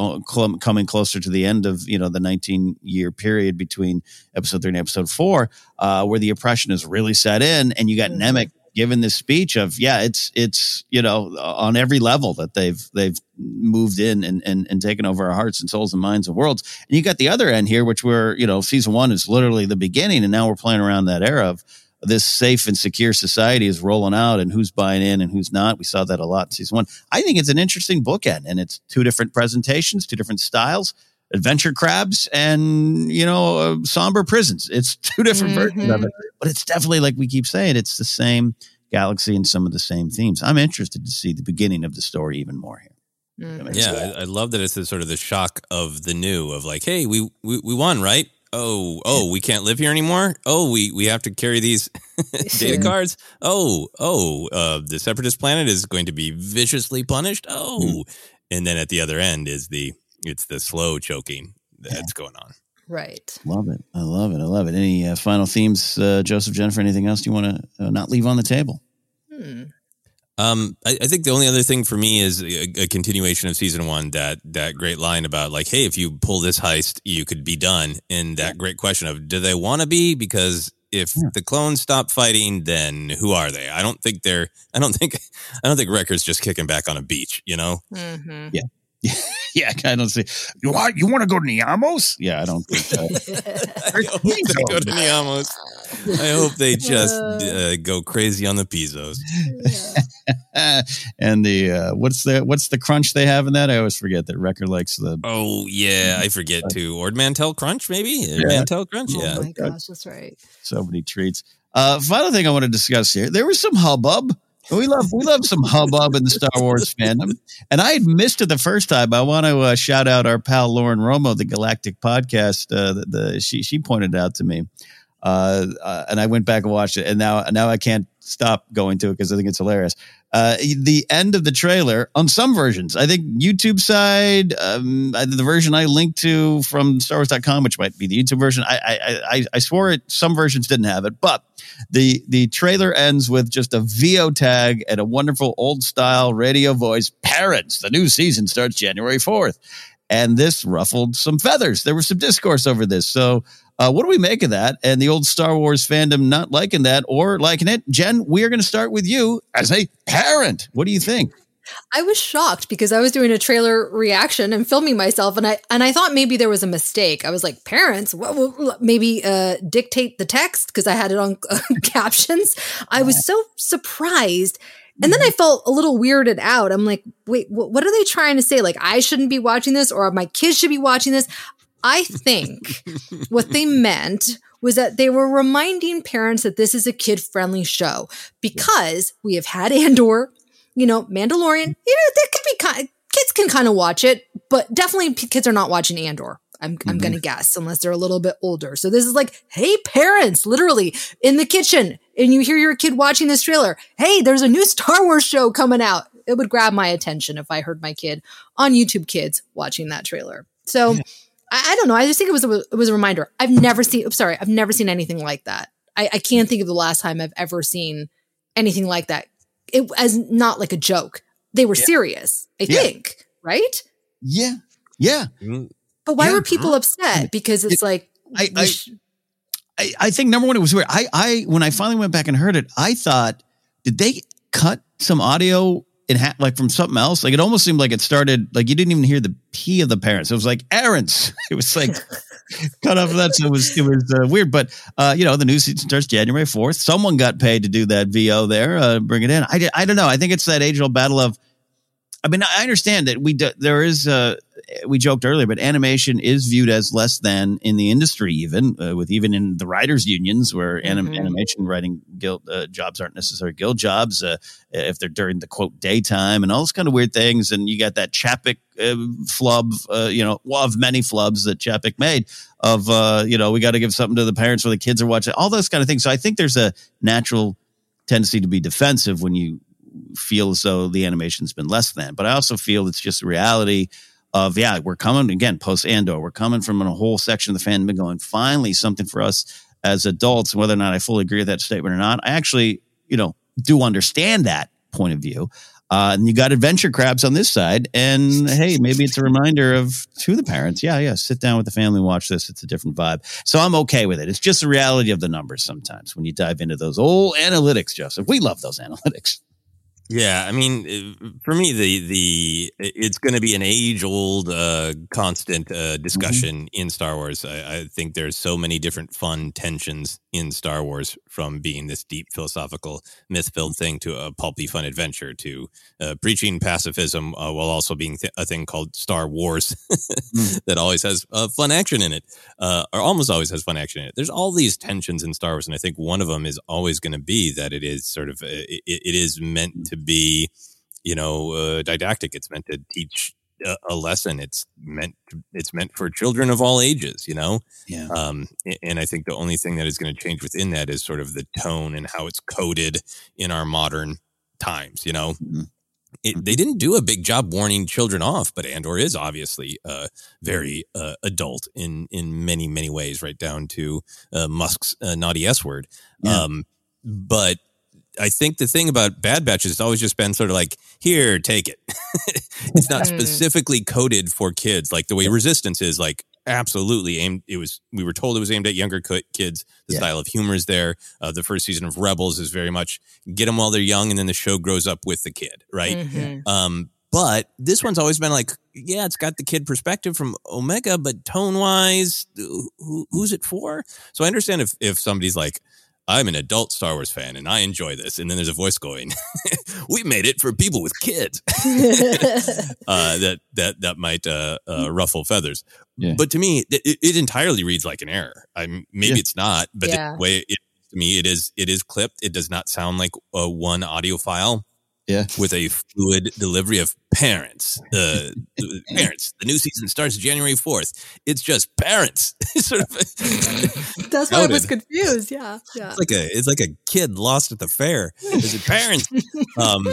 coming closer to the end of you know the 19 year period between episode three and episode four, uh, where the oppression is really set in, and you got mm-hmm. Nemik given this speech of yeah it's it's you know on every level that they've they've moved in and, and and taken over our hearts and souls and minds and worlds and you got the other end here which we're you know season one is literally the beginning and now we're playing around that era of this safe and secure society is rolling out and who's buying in and who's not. We saw that a lot in season one. I think it's an interesting bookend and it's two different presentations, two different styles adventure crabs and you know uh, somber prisons. It's two different mm-hmm. versions of it. But it's definitely like we keep saying it's the same galaxy and some of the same themes. I'm interested to see the beginning of the story even more here. Mm-hmm. yeah I, I, love that it's the, sort of the shock of the new of like hey we we, we won right? Oh oh we can't live here anymore? Oh we we have to carry these data cards? Oh oh uh, the separatist planet is going to be viciously punished? Oh. Mm-hmm. and then at the other end is the it's the slow choking that's yeah. going on. Right. Love it. I love it. I love it. Any uh, final themes, uh, Joseph, Jennifer? Anything else you want to uh, not leave on the table? Hmm. Um, I, I, think the only other thing for me is a, a, continuation of season one. That that great line about like, hey, if you pull this heist, you could be done. And that great question of, do they want to be? Because if yeah. the clones stop fighting, then who are they? I don't think they're. I don't think. I don't think Wrecker's just kicking back on a beach. You know. Mm-hmm. Yeah. yeah, I don't see. You want you want to go to Niamos? Yeah, I don't think so. I hope they go to Niamos. I hope they just uh, go crazy on the Pizos. and the uh, what's the what's the crunch they have in that? I always forget that Wrecker likes the. Oh yeah, I forget too. Ord Mantell Crunch maybe. Yeah. Mantell Crunch. Oh yeah. Oh my gosh, that's right. So many treats. Uh, final thing I want to discuss here. There was some hubbub we love we love some hubbub in the Star Wars fandom, and I had missed it the first time. I want to uh, shout out our pal Lauren Romo, the Galactic Podcast. Uh, the, the, she she pointed out to me, uh, uh and I went back and watched it, and now now I can't stop going to it because I think it's hilarious. Uh, the end of the trailer on some versions, I think YouTube side, um, the version I linked to from StarWars.com, which might be the YouTube version. I, I, I, I swore it. Some versions didn't have it, but the the trailer ends with just a VO tag and a wonderful old style radio voice. Parents, the new season starts January fourth, and this ruffled some feathers. There was some discourse over this. So, uh, what do we make of that? And the old Star Wars fandom not liking that or liking it? Jen, we are going to start with you as a parent. What do you think? I was shocked because I was doing a trailer reaction and filming myself, and I and I thought maybe there was a mistake. I was like, parents, what, what, maybe uh, dictate the text because I had it on uh, captions. I was so surprised. And then I mm-hmm. felt a little weirded out. I'm like, wait, wh- what are they trying to say? Like, I shouldn't be watching this or my kids should be watching this. I think what they meant was that they were reminding parents that this is a kid friendly show because we have had Andor, you know, Mandalorian. You know, that could be kind. Kids can kind of watch it, but definitely p- kids are not watching Andor. I'm, I'm going to mm-hmm. guess unless they're a little bit older. So this is like, hey, parents, literally in the kitchen, and you hear your kid watching this trailer. Hey, there's a new Star Wars show coming out. It would grab my attention if I heard my kid on YouTube Kids watching that trailer. So I, I don't know. I just think it was a, it was a reminder. I've never seen. Oops, sorry, I've never seen anything like that. I, I can't think of the last time I've ever seen anything like that. It as not like a joke. They were serious. I Yeah. think, right? Yeah. Yeah. Mm. But why Yeah. were people upset? Because it's like I, I, sh- I, I think number one, it was weird. I, I, when I finally went back and heard it, I thought, did they cut some audio in ha- like from something else? Like it almost seemed like it started like you didn't even hear the P of the parents. It was like errands. It was like cut off of that. So it was it was uh, weird. But uh, you know, the new season starts January fourth. Someone got paid to do that VO there. Uh, bring it in. I, I don't know. I think it's that age old battle of. I mean, I understand that we do, there is uh, we joked earlier, but animation is viewed as less than in the industry, even uh, with even in the writers' unions, where anim- Mhm. animation writing guild uh, jobs aren't necessarily guild jobs uh, if they're during the quote daytime and all those kind of weird things. And you got that Chapek uh, flub, uh, you know, one of many flubs that Chapek made of uh, you know we got to give something to the parents where the kids are watching all those kind of things. So I think there's a natural tendency to be defensive when you feel as though the animation's been less than. But I also feel it's just the reality of yeah, we're coming again post Andor. We're coming from a whole section of the fandom going finally something for us as adults. Whether or not I fully agree with that statement or not, I actually you know do understand that point of view. Uh, and you got adventure crabs on this side, and hey, maybe it's a reminder of to the parents. Yeah, yeah, sit down with the family, watch this. It's a different vibe, so I'm okay with it. It's just the reality of the numbers sometimes when you dive into those old analytics, Joseph. We love those analytics. Yeah, I mean, uh, for me, the the it's going to be an age old, uh, constant uh, discussion in Star Wars. I, I think there's so many different fun tensions in Star Wars, from being this deep philosophical, myth filled thing to a pulpy fun adventure to uh, preaching pacifism uh, while also being th- a thing called Star Wars that always has uh, fun action in it, uh, or almost always has fun action in it. There's all these tensions in Star Wars, and I think one of them is always going to be that it is sort of it, it is meant to be, you know, uh, didactic. It's meant to teach a, a lesson. It's meant to, it's meant for children of all ages. You know, Yeah. um, and I think the only thing that is going to change within that is sort of the tone and how it's coded in our modern times. You know, Mhm. it, they didn't do a big job warning children off, but Andor is obviously uh, very uh, adult in in many many ways, right down to uh, Mosk's uh, naughty S word. Yeah. Um, but I think the thing about Bad Batch has always just been sort of like, here, take it. it's not Mm. specifically coded for kids, like the way Resistance is. Like, absolutely aimed. It was. We were told it was aimed at younger co- kids. The Yeah. style of humor is there. Uh, the first season of Rebels is very much get them while they're young, and then the show grows up with the kid, right? Mhm. Um, but this one's always been like, yeah, it's got the kid perspective from Omega, but tone wise, who, who's it for? So I understand if if somebody's like, I'm an adult Star Wars fan and I enjoy this, and then there's a voice going, "We made it for people with kids." uh, that that that might uh, uh, ruffle feathers. Yeah. But to me, it, it entirely reads like an error. I maybe Yeah. it's not, but Yeah. the way it to me it is it is clipped. It does not sound like a one audio file Yeah. with a fluid delivery of parents. Uh, parents. The new season starts January fourth. It's just parents. Sort of That's why I was confused. Yeah, yeah. it's like a it's like a kid lost at the fair. Is it parents? um,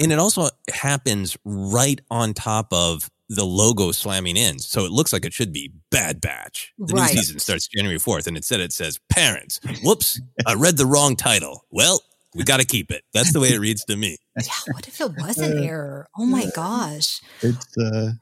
and it also happens right on top of the logo slamming in, so it looks like it should be Bad Batch. The Right. new season starts January fourth, and instead it says Parents. Whoops! I read the wrong title. Well, we got to keep it. That's the way it reads to me. Yeah, what if it was an error? Oh my gosh. It's uh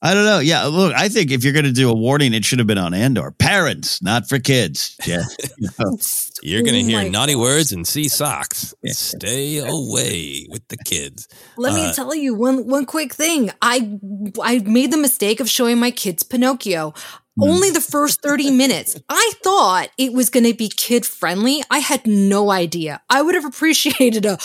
I don't know. Yeah, look, I think if you're going to do a warning, it should have been on Andor. Parents, not for kids. Yeah, you know. You're going to Oh hear my naughty words and see socks. Stay away with the kids. Let me Uh, tell you one one quick thing. I I made the mistake of showing my kids Pinocchio. Only the first 30 minutes. I thought it was going to be kid friendly. I had no idea. I would have appreciated a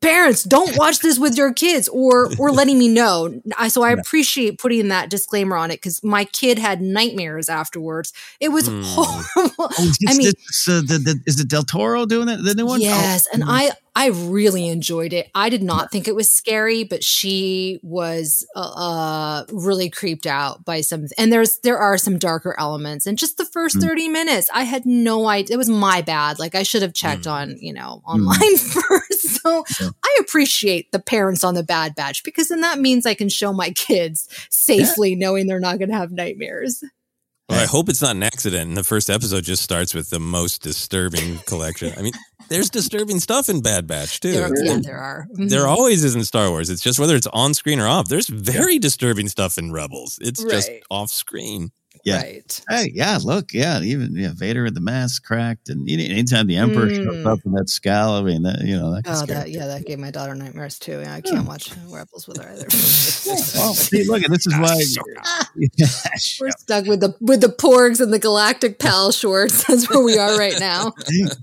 parents don't watch this with your kids or or letting me know. I so I appreciate putting that disclaimer on it cuz my kid had nightmares afterwards. It was Hmm. horrible. Oh, is, I mean, this, uh, the, the, is it Del Toro doing that? The new one? Yes, Oh, and mm. I I really enjoyed it. I did not think it was scary, but she was uh, uh really creeped out by some and there's there are some darker elements and just the first Mm. 30 minutes I had no idea it was my bad. Like I should have checked Mm. on, you know, online first. So I appreciate the parents on the bad batch because then that means I can show my kids safely knowing they're not going to have nightmares. Well, I hope it's not an accident. And the first episode just starts with the most disturbing collection. I mean, there's disturbing stuff in Bad Batch too. There, yeah, There- there are. There Mhm. always is in Star Wars. It's just whether it's on screen or off. There's very disturbing stuff in Rebels. It's just off screen. Yeah. Right. Hey, yeah, look, yeah, even yeah, Vader with the mask cracked, and you know, anytime the Emperor shows Mm. up in that scowl, I mean, that, you know, that Oh, that yeah, that gave my daughter nightmares too. Yeah, I can't watch Rebels with her either. Well, see, look, and this is why. Yeah, We're stuck with the with the porgs and the galactic pal shorts. That's where we are right now.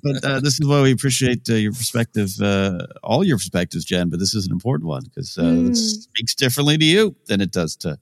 But uh, this is why we appreciate uh, your perspective, uh, all your perspectives, Jen. But this is an important one because uh, Mm. it speaks differently to you than it does to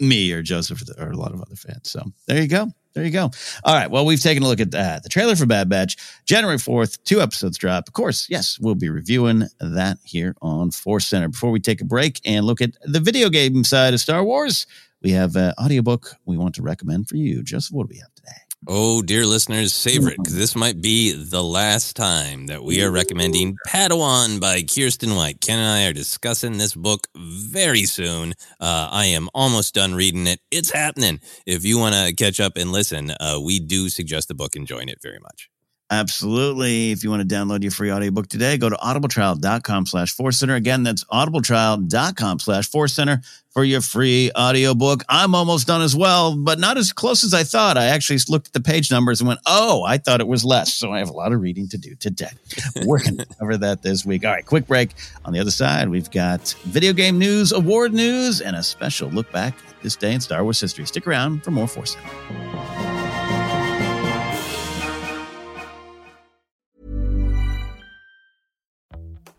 me or Joseph or, a lot of other fans. So there you go. There you go. All right. Well, we've taken a look at uh, the trailer for Bad Batch, January 4th, two episodes drop. Of course, yes, we'll be reviewing that here on Force Center. Before we take a break and look at the video game side of Star Wars, we have an audiobook we want to recommend for you. Joseph, what do we have today? Oh, dear listeners, savor it because this might be the last time that we are recommending Padawan by Kiersten White. Ken and I are discussing this book very soon. Uh, I am almost done reading it. It's happening. If you want to catch up and listen, uh, we do suggest the book, enjoying it very much. Absolutely. If you want to download your free audiobook today, go to audibletrial.com slash force center. Again, that's audibletrial.com slash force center for your free audiobook. I'm almost done as well, but not as close as I thought. I actually looked at the page numbers and went, oh, I thought it was less. So I have a lot of reading to do today. We're going to cover that this week. All right, quick break. On the other side, we've got video game news, award news, and a special look back at this day in Star Wars history. Stick around for more Force Center.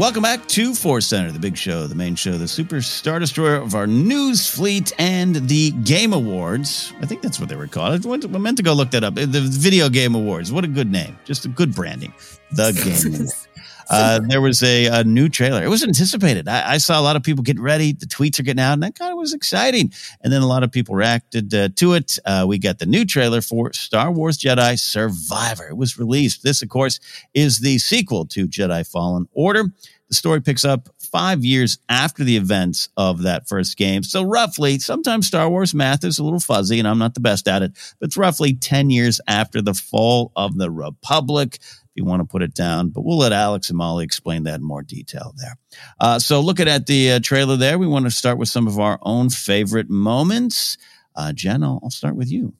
Welcome back to Force Center, the big show, the main show, the super star destroyer of our news fleet and the Game Awards. I think that's what they were called. I meant to go look that up. The Video Game Awards. What a good name. Just a good branding. The Game Awards. Uh, there was a, a, new trailer. It was anticipated. I, I, saw a lot of people getting ready. The tweets are getting out, and that kind of was exciting. And then a lot of people reacted uh, to it. Uh, we got the new trailer for Star Wars Jedi Survivor. It was released. This, of course, is the sequel to Jedi Fallen Order. The story picks up five years after the events of that first game. So, roughly, sometimes Star Wars math is a little fuzzy, and I'm not the best at it, but it's roughly 10 years after the fall of the Republic you want to put it down. But we'll let Alex and Molly explain that in more detail there. Uh, so, looking at the uh, trailer there, we want to start with some of our own favorite moments. Uh, Jen, I'll, I'll start with you.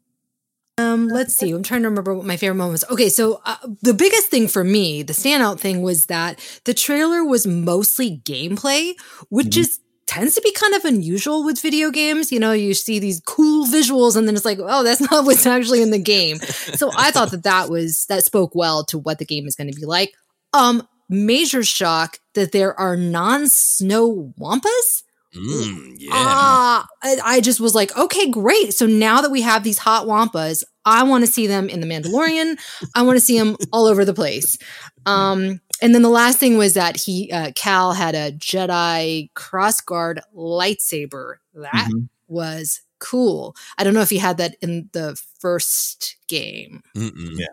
Um, let's see. I'm trying to remember what my favorite moment was. Okay, so uh, the biggest thing for me, the standout thing, was that the trailer was mostly gameplay, which mm-hmm. is tends to be kind of unusual with video games. You know, you see these cool visuals and then it's like, oh, that's not what's actually in the game. so I thought that that was, that spoke well to what the game is going to be like. Um, major shock that there are non snow wampas. Mm, yeah. Uh, I, I just was like, okay, great. So now that we have these hot wampas, I want to see them in The Mandalorian. I want to see them all over the place. Um, and then the last thing was that he uh, Cal had a Jedi crossguard lightsaber. That mm-hmm. was cool. I don't know if he had that in the first game. Mm-mm. Yeah.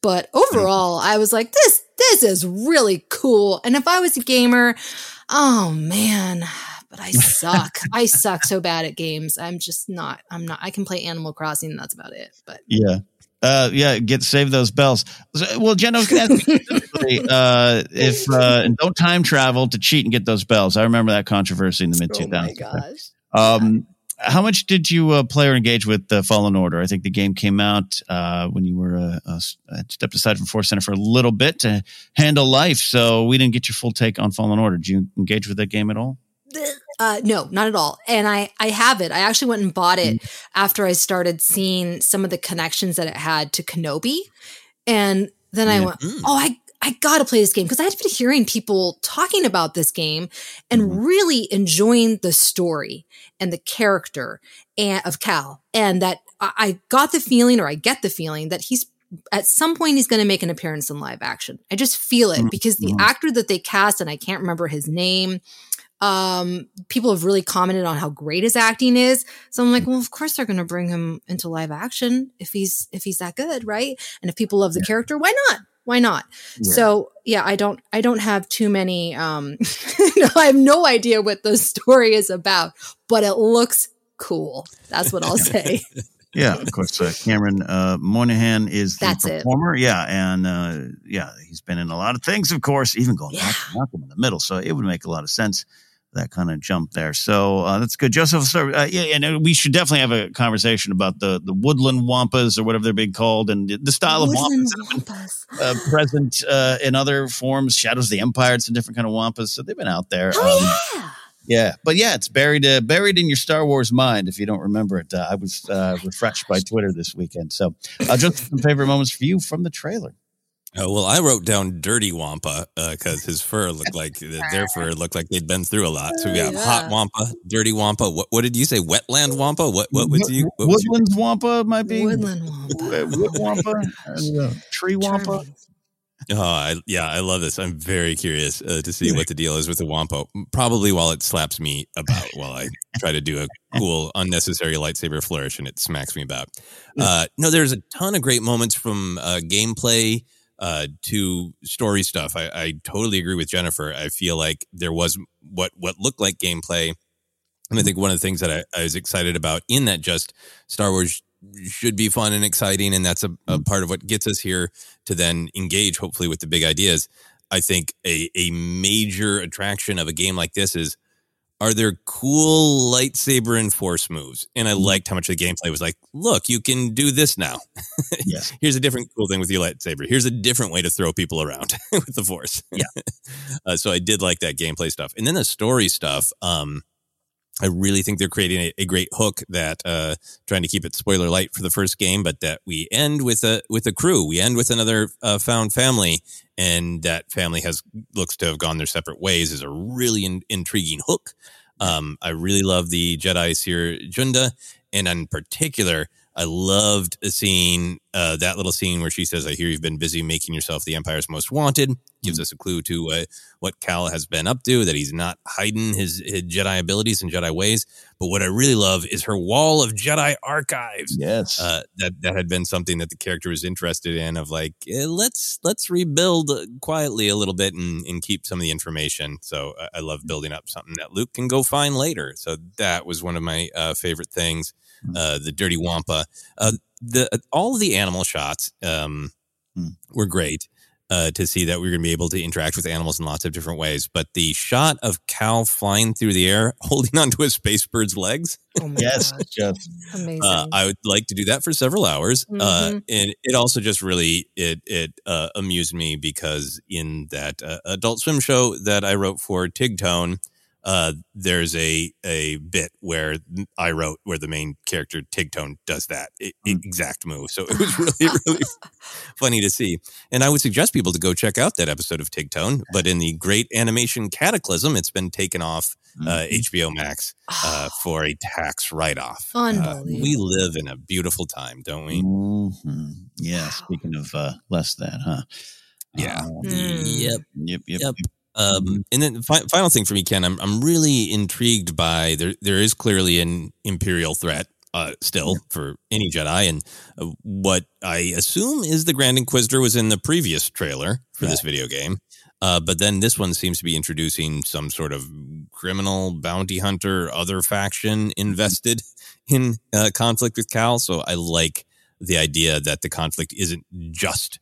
But overall, I was like, this this is really cool. And if I was a gamer, oh man, but I suck. I suck so bad at games. I'm just not. I'm not. I can play Animal Crossing. That's about it. But yeah, uh, yeah, get save those bells. Well, Jen, I was going to ask you uh, if uh, and don't time travel to cheat and get those bells. I remember that controversy in the mid 2000s. Oh my gosh. Um, how much did you uh, play or engage with the Fallen Order? I think the game came out uh, when you were uh, uh, stepped aside from Force Center for a little bit to handle life, so we didn't get your full take on Fallen Order. Did you engage with that game at all? Uh, no, not at all. And I, I have it. I actually went and bought it mm. after I started seeing some of the connections that it had to Kenobi. And then. I went, mm. oh, I, I gotta play this game because I had been hearing people talking about this game and mm. really enjoying the story and the character and, of Cal. And that I, I got the feeling, or I get the feeling, that he's at some point he's going to make an appearance in live action. I just feel it mm. because the mm. actor that they cast, and I can't remember his name, um, people have really commented on how great his acting is. So I'm like, well, of course they're going to bring him into live action if he's if he's that good, right? And if people love the yeah. character, why not? Why not? Yeah. So yeah, I don't I don't have too many. Um, I have no idea what the story is about, but it looks cool. That's what I'll say. yeah, of course. Uh, Cameron uh, Monaghan is the That's performer. It. Yeah, and uh, yeah, he's been in a lot of things, of course, even going yeah. back to Malcolm in the Middle. So it would make a lot of sense that kind of jump there. So uh, that's good, Joseph. Start, uh, yeah, and we should definitely have a conversation about the the woodland wampas or whatever they're being called, and the style woodland of wampas, wampas. Uh, present uh, in other forms. Shadows of the Empire, it's a different kind of wampas, so they've been out there. Oh um, yeah. Yeah, but yeah, it's buried uh, buried in your Star Wars mind. If you don't remember it, uh, I was refreshed by Twitter this weekend. So, I just some favorite moments for you from the trailer. Oh, well, I wrote down Dirty Wampa because his fur looked like their fur looked like they'd been through a lot. So we got Yeah. Hot Wampa, Dirty Wampa. What, what did you say? Wetland Wampa? What what was you? What was your- Woodlands Wampa might be. Woodland Wampa. Wood Wampa. Uh, Tree Wampa. Oh, I, yeah, I love this. I'm very curious uh, to see what the deal is with the Wampa. Probably while it slaps me about while I try to do a cool, unnecessary lightsaber flourish and it smacks me about. Uh, no, there's a ton of great moments from uh, gameplay uh, to story stuff. I, I totally agree with Jennifer. I feel like there was what what looked like gameplay, and I think one of the things that I, I was excited about in that just Star Wars should be fun and exciting, and that's a, a part of what gets us here to then engage, hopefully, with the big ideas. I think a a major attraction of a game like this is are there cool lightsaber and force moves? And I liked how much the gameplay was like, look, you can do this now. Yes. Here's a different cool thing with your lightsaber. Here's a different way to throw people around with the force. Yeah. uh, so I did like that gameplay stuff. And then the story stuff. Um, I really think they're creating a, a great hook that uh, trying to keep it spoiler light for the first game, but that we end with a with a crew. We end with another uh, found family, and that family has looks to have gone their separate ways. Is a really in, intriguing hook. Um, I really love the Jedi Cere Junda, and in particular, I loved seeing uh, that little scene where she says, "I hear you've been busy making yourself the Empire's most wanted." Gives us a clue to uh, what Cal has been up to. That he's not hiding his, his Jedi abilities and Jedi ways. But what I really love is her wall of Jedi archives. Yes. Uh, that that had been something that the character was interested in. Of like, eh, let's let's rebuild quietly a little bit and, and keep some of the information. So I, I love building up something that Luke can go find later. So that was one of my uh, favorite things. Uh, the dirty wampa. Uh, the all of the animal shots um, were great. Uh, to see that we are going to be able to interact with animals in lots of different ways, but the shot of Cal flying through the air, holding onto a space bird's legs, Oh my yes. gosh. Jeff. Amazing. uh, I would like to do that for several hours. Uh, Mhm. and it also just really it it uh, amused me because in that uh, Adult Swim show that I wrote for Tigtone, uh, there's a a bit where I wrote where the main character Tigtone does that e- exact move. So it was really really funny to see. And I would suggest people to go check out that episode of Tigtone. But in the Great Animation Cataclysm, it's been taken off uh, HBO Max uh, for a tax write off. Uh, Unbelievable. we live in a beautiful time, don't we? hmm Yeah. Speaking of uh, less that, huh? Yeah. Um, Yep. Yep. Yep. Yep. Um, and then fi- final thing for me, Ken, I'm I'm really intrigued by there. There is clearly an imperial threat uh, still for any Jedi, and uh, what I assume is the Grand Inquisitor was in the previous trailer for this video game. Uh, but then this one seems to be introducing some sort of criminal bounty hunter, other faction invested in uh, conflict with Cal. So I like the idea that the conflict isn't just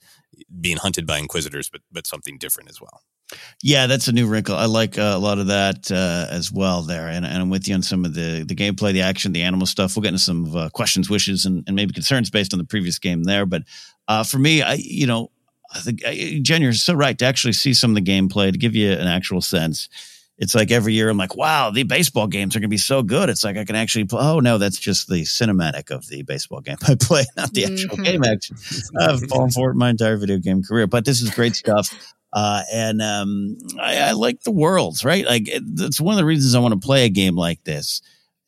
being hunted by Inquisitors, but but something different as well. Yeah, that's a new wrinkle. I like uh, a lot of that uh, as well there, and, and I'm with you on some of the the gameplay, the action, the animal stuff. We'll get into some uh, questions, wishes, and, and maybe concerns based on the previous game there. But uh, for me, I you know, I think I- Jen, you're so right to actually see some of the gameplay to give you an actual sense. It's like every year I'm like, wow, the baseball games are going to be so good. It's like I can actually play. Oh no, that's just the cinematic of the baseball game I play, not the actual Mhm. game action. I've fallen for it my entire video game career, but this is great stuff. Uh, and um, I, I like the worlds, right? Like it, that's one of the reasons I want to play a game like this.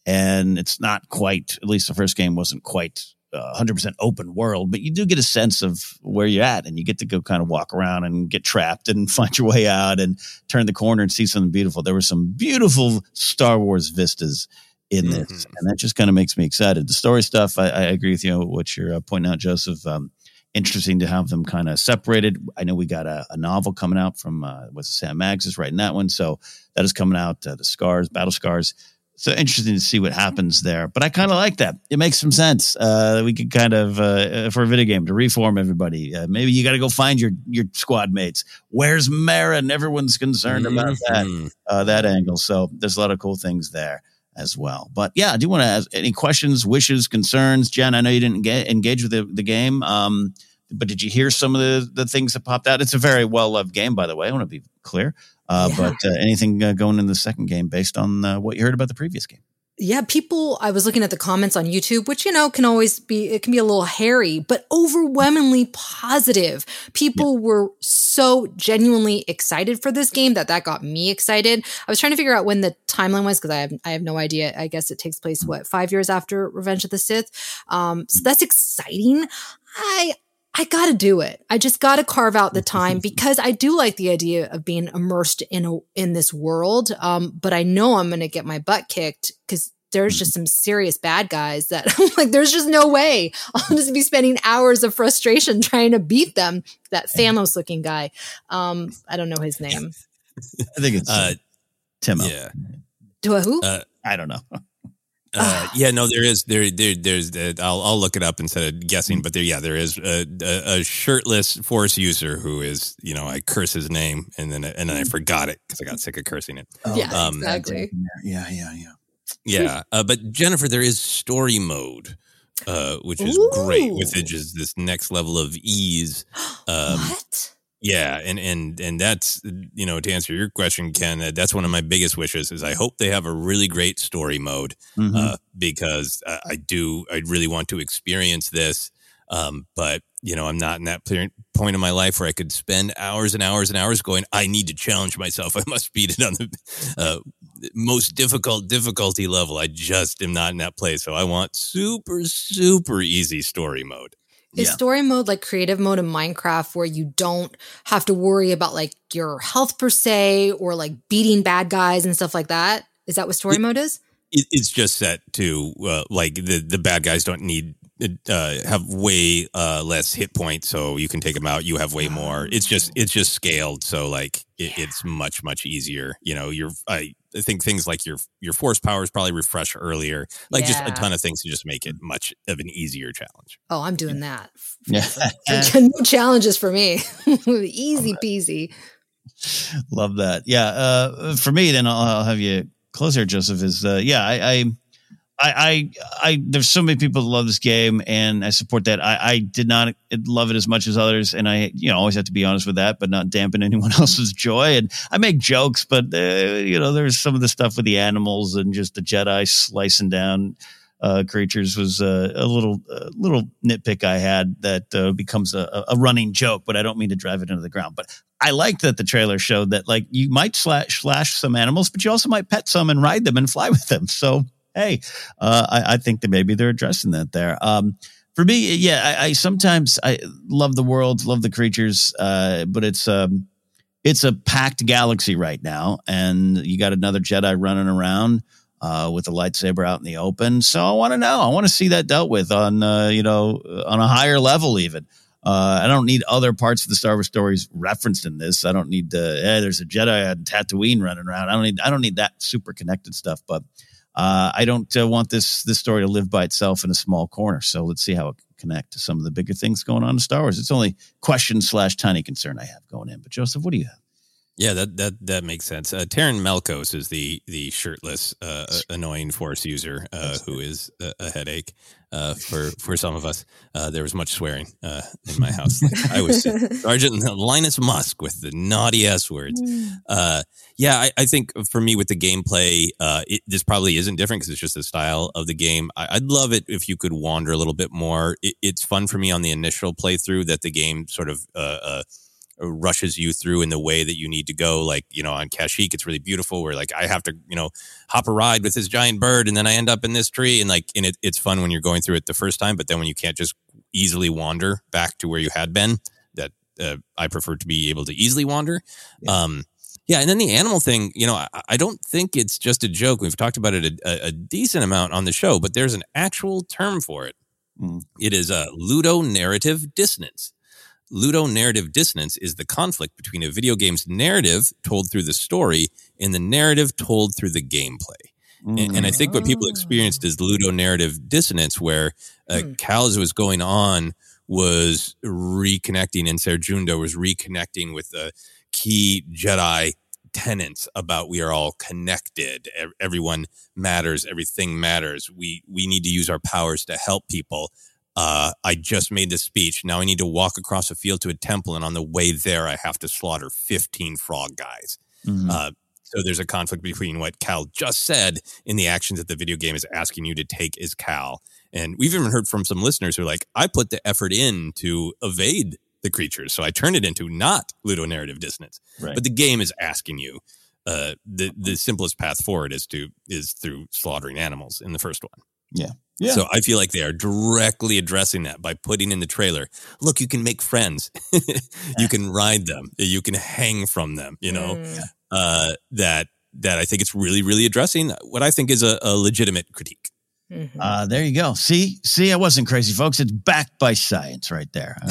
And it's not quite, at least the first game wasn't quite uh, 100% open world, but you do get a sense of where you're at and you get to go kind of walk around and get trapped and find your way out and turn the corner and see something beautiful. There were some beautiful Star Wars vistas in this, and that just kind of makes me excited. The story stuff, I, I agree with you, what you're uh, pointing out, Joseph. Um, interesting to have them kind of separated. I know we got a, a novel coming out from uh, what's Sam Maggs is writing that one, so that is coming out. Uh, the Scars, Battle Scars. So interesting to see what happens there. But I kind of like that. It makes some sense. Uh, we could kind of uh, for a video game to reform everybody. Uh, maybe you got to go find your your squad mates. Where's Merrin? Everyone's concerned about that Mhm. uh, that angle. So there's a lot of cool things there as well. But yeah, I do want to ask any questions, wishes, concerns. Jen, I know you didn't get engage with the, the game, um, but did you hear some of the, the things that popped out? It's a very well loved game, by the way. I want to be clear. Uh, Yeah. But uh, anything uh, going in the second game based on uh, what you heard about the previous game? Yeah, people, I was looking at the comments on YouTube, which, you know, can always be, it can be a little hairy, but overwhelmingly positive. People were so genuinely excited for this game that that got me excited. I was trying to figure out when the timeline was because I have, I have no idea. I guess it takes place, what, five years after Revenge of the Sith? Um, so that's exciting. I, I gotta do it. I just gotta carve out the time because I do like the idea of being immersed in a, in this world. Um, but I know I'm gonna get my butt kicked because there's just some serious bad guys that I'm like, there's just no way I'll just be spending hours of frustration trying to beat them. That Thanos looking guy. Um, I don't know his name. I think it's uh, Timo. Yeah. Do I who? Uh, I don't know. Uh, yeah, no, there is there there there's uh, I'll I'll look it up instead of guessing, but there yeah there is a, a, a shirtless force user who is you know I curse his name and then and then I forgot it because I got sick of cursing it. yeah, exactly. Yeah, yeah, yeah. Yeah, uh, but Jennifer, there is story mode, uh, which is great, which is just this next level of ease. Um, what? Yeah, and and and that's you know to answer your question, Ken, uh, that's one of my biggest wishes is I hope they have a really great story mode Mhm. uh, because uh, I do I really want to experience this, um, but you know I'm not in that point in my life where I could spend hours and hours and hours going. I need to challenge myself. I must beat it on the uh, most difficult difficulty level. I just am not in that place, so I want super super easy story mode. Is story mode like creative mode in Minecraft where you don't have to worry about like your health per se or like beating bad guys and stuff like that? Is that what story mode is? it, it's just set to uh, like the the bad guys don't need uh, have way uh, less hit points, so you can take them out. You have way more. It's just it's just scaled, so like it, it's much much easier. You know, you're I, think things like your your force powers probably refresh earlier, like just a ton of things to just make it much of an easier challenge. Oh, I'm doing that. Yeah. no challenges for me. Easy peasy. Love that. Yeah. Uh, for me, then I'll, I'll have you close here, Joseph. Is uh, yeah, I, I, I, I, I, there's so many people that love this game, and I support that. I, I did not love it as much as others, and I, you know, always have to be honest with that, but not dampen anyone else's joy. And I make jokes, but uh, you know, there's some of the stuff with the animals and just the Jedi slicing down. Uh, creatures was uh, a little uh, little nitpick I had that uh, becomes a, a running joke, but I don't mean to drive it into the ground. But I liked that the trailer showed that like you might slash slash some animals, but you also might pet some and ride them and fly with them. So hey, uh, I, I think that maybe they're addressing that there. Um, for me, yeah, I, I sometimes I love the world, love the creatures, uh, but it's um, it's a packed galaxy right now, and you got another Jedi running around uh, with a lightsaber out in the open. So I want to know. I want to see that dealt with on uh, you know on a higher level even. Uh, I don't need other parts of the Star Wars stories referenced in this. I don't need the hey, there's a Jedi on Tatooine running around. I don't need I don't need that super connected stuff. But uh, I don't uh, want this this story to live by itself in a small corner. So let's see how it connect to some of the bigger things going on in Star Wars. It's only question slash tiny concern I have going in. But Joseph, what do you have? Yeah, that that that makes sense. Uh, Taron Malicos is the the shirtless, uh, annoying force user uh, who is a, a headache uh, for for some of us. Uh, there was much swearing uh, in my house. Like, I was Sergeant Linus Mosk with the naughty s words. Uh, yeah, I, I think for me with the gameplay, uh, it, this probably isn't different because it's just the style of the game. I, I'd love it if you could wander a little bit more. It, it's fun for me on the initial playthrough that the game sort of. Uh, rushes you through in the way that you need to go. Like, you know, on Kashyyyk, it's really beautiful where like I have to, you know, hop a ride with this giant bird and then I end up in this tree. And like, and it, it's fun when you're going through it the first time, but then when you can't just easily wander back to where you had been, that uh, I prefer to be able to easily wander. Um, yeah, and then the animal thing, you know, I, I don't think it's just a joke. We've talked about it a, a, a decent amount on the show, but there's an actual term for it. It is a ludonarrative dissonance. Ludonarrative dissonance is the conflict between a video game's narrative told through the story and the narrative told through the gameplay. And, and I think what people experienced is ludonarrative dissonance, where uh, Cal, as it was going on, was reconnecting, and Cere Junda was reconnecting with the key Jedi tenets about we are all connected. Everyone matters. Everything matters. We we need to use our powers to help people. Uh, I just made this speech. Now I need to walk across a field to a temple, and on the way there, I have to slaughter fifteen frog guys. Mm-hmm. Uh, So there's a conflict between what Cal just said in the actions that the video game is asking you to take as Cal. And we've even heard from some listeners who are like, I put the effort in to evade the creatures. So I turned it into not ludonarrative dissonance. Right. But the game is asking you uh, the the simplest path forward is to is through slaughtering animals in the first one. Yeah. Yeah. So I feel like they are directly addressing that by putting in the trailer. Look, you can make friends. you can ride them. You can hang from them. You know Mm. uh, that that I think it's really really addressing what I think is a, a legitimate critique. Mm-hmm. Uh, there you go. See, see, I wasn't crazy, folks. It's backed by science right there.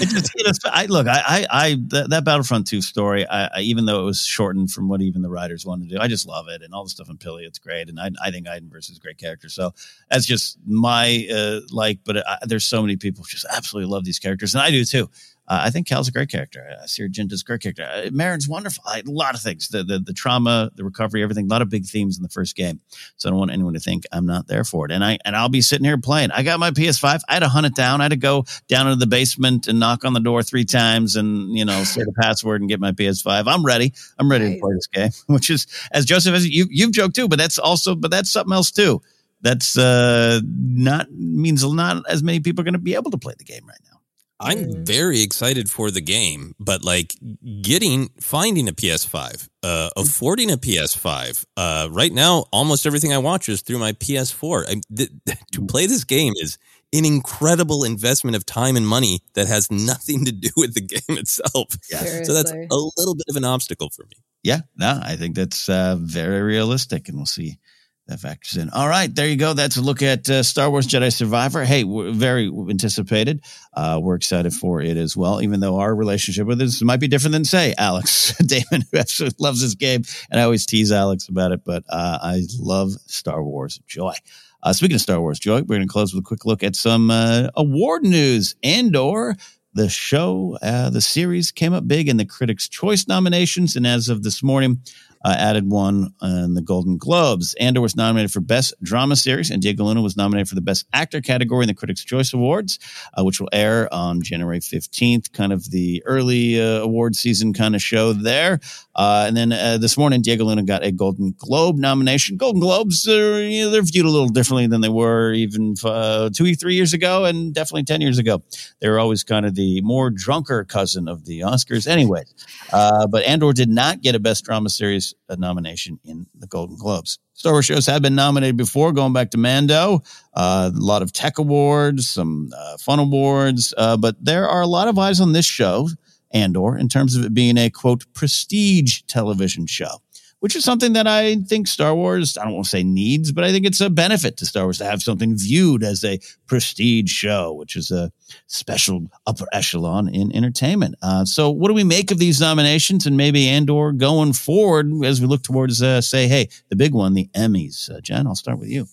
It just, know, I look, I, I, I that, that Battlefront Two story, I, I, even though it was shortened from what even the writers wanted to do, I just love it, and all the stuff in Pillio, it's great, and I, I think Iden Versio's a great character. So that's just my uh, like, but I, there's so many people who just absolutely love these characters, and I do too. Uh, I think Cal's a great character. Uh, Cere Junda's a great character. Uh, Merrin's wonderful. I, a lot of things. The, the the trauma, the recovery, everything. A lot of big themes in the first game. So I don't want anyone to think I'm not there for it. And I and I'll be sitting here playing. I got my PS5. I had to hunt it down. I had to go down into the basement and knock on the door three times and you know say the password and get my PS5. I'm ready. I'm ready to play this game. Which is as Joseph as you you've joked too, but that's also but that's something else too. That's uh not means not as many people are going to be able to play the game right now. I'm very excited for the game, but like getting finding a PS5, uh, affording a PS5. Uh, right now, almost everything I watch is through my PS4. I, th- th- to play this game is an incredible investment of time and money that has nothing to do with the game itself. Yes. So that's a little bit of an obstacle for me. Yeah, no, I think that's uh, very realistic, and we'll see that factors in. All right, there you go. That's a look at uh, Star Wars Jedi Survivor. Hey, we're very anticipated. Uh, we're excited for it as well, even though our relationship with this might be different than, say, Alex Damon, who absolutely loves this game. And I always tease Alex about it, but uh, I love Star Wars Joy. Uh, speaking of Star Wars Joy, we're going to close with a quick look at some uh, award news. Andor, the show, uh, the series came up big in the Critics' Choice nominations, and as of this morning, uh, added one in the Golden Globes. Andor was nominated for Best Drama Series, and Diego Luna was nominated for the Best Actor category in the Critics' Choice Awards, uh, which will air on January 15th, kind of the early uh, award season kind of show there. Uh, and then uh, this morning, Diego Luna got a Golden Globe nomination. Golden Globes, you know, they're viewed a little differently than they were even uh, two, three years ago, and definitely 10 years ago. They were always kind of the more drunker cousin of the Oscars. Anyway, but Andor did not get a Best Drama Series uh, nomination in the Golden Globes. Star Wars shows have been nominated before, going back to Mando. Uh, a lot of tech awards, some uh, fun awards, uh, but there are a lot of eyes on this show, Andor, in terms of it being a quote prestige television show. Which is something that I think Star Wars, I don't want to say needs, but I think it's a benefit to Star Wars to have something viewed as a prestige show, which is a special upper echelon in entertainment. Uh, so, what do we make of these nominations and maybe Andor going forward as we look towards, uh, say, hey, the big one, the Emmys? Uh, Jen, I'll start with you.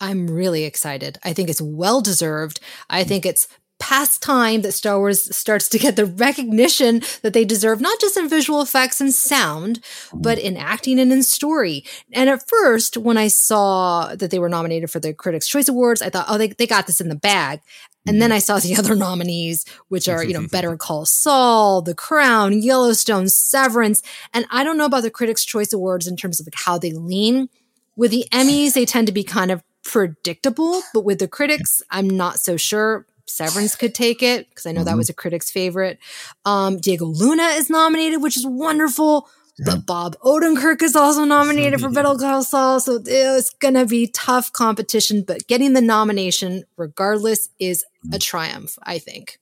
I'm really excited. I think it's well deserved. I think it's past time that Star Wars starts to get the recognition that they deserve, not just in visual effects and sound, but in acting and in story. And at first, when I saw that they were nominated for the Critics' Choice Awards, I thought, oh, they, they got this in the bag. And then I saw the other nominees, which are, you know, Better Call Saul, The Crown, Yellowstone, Severance. And I don't know about the Critics' Choice Awards in terms of like how they lean. With the Emmys, they tend to be kind of predictable, but with the critics, I'm not so sure. Severance could take it because I know that Mhm. was a critic's favorite. Um, Diego Luna is nominated, which is wonderful. But Bob Odenkirk is also nominated for Better Call Saul, so it's gonna be tough competition. But getting the nomination, regardless, is a triumph. I think.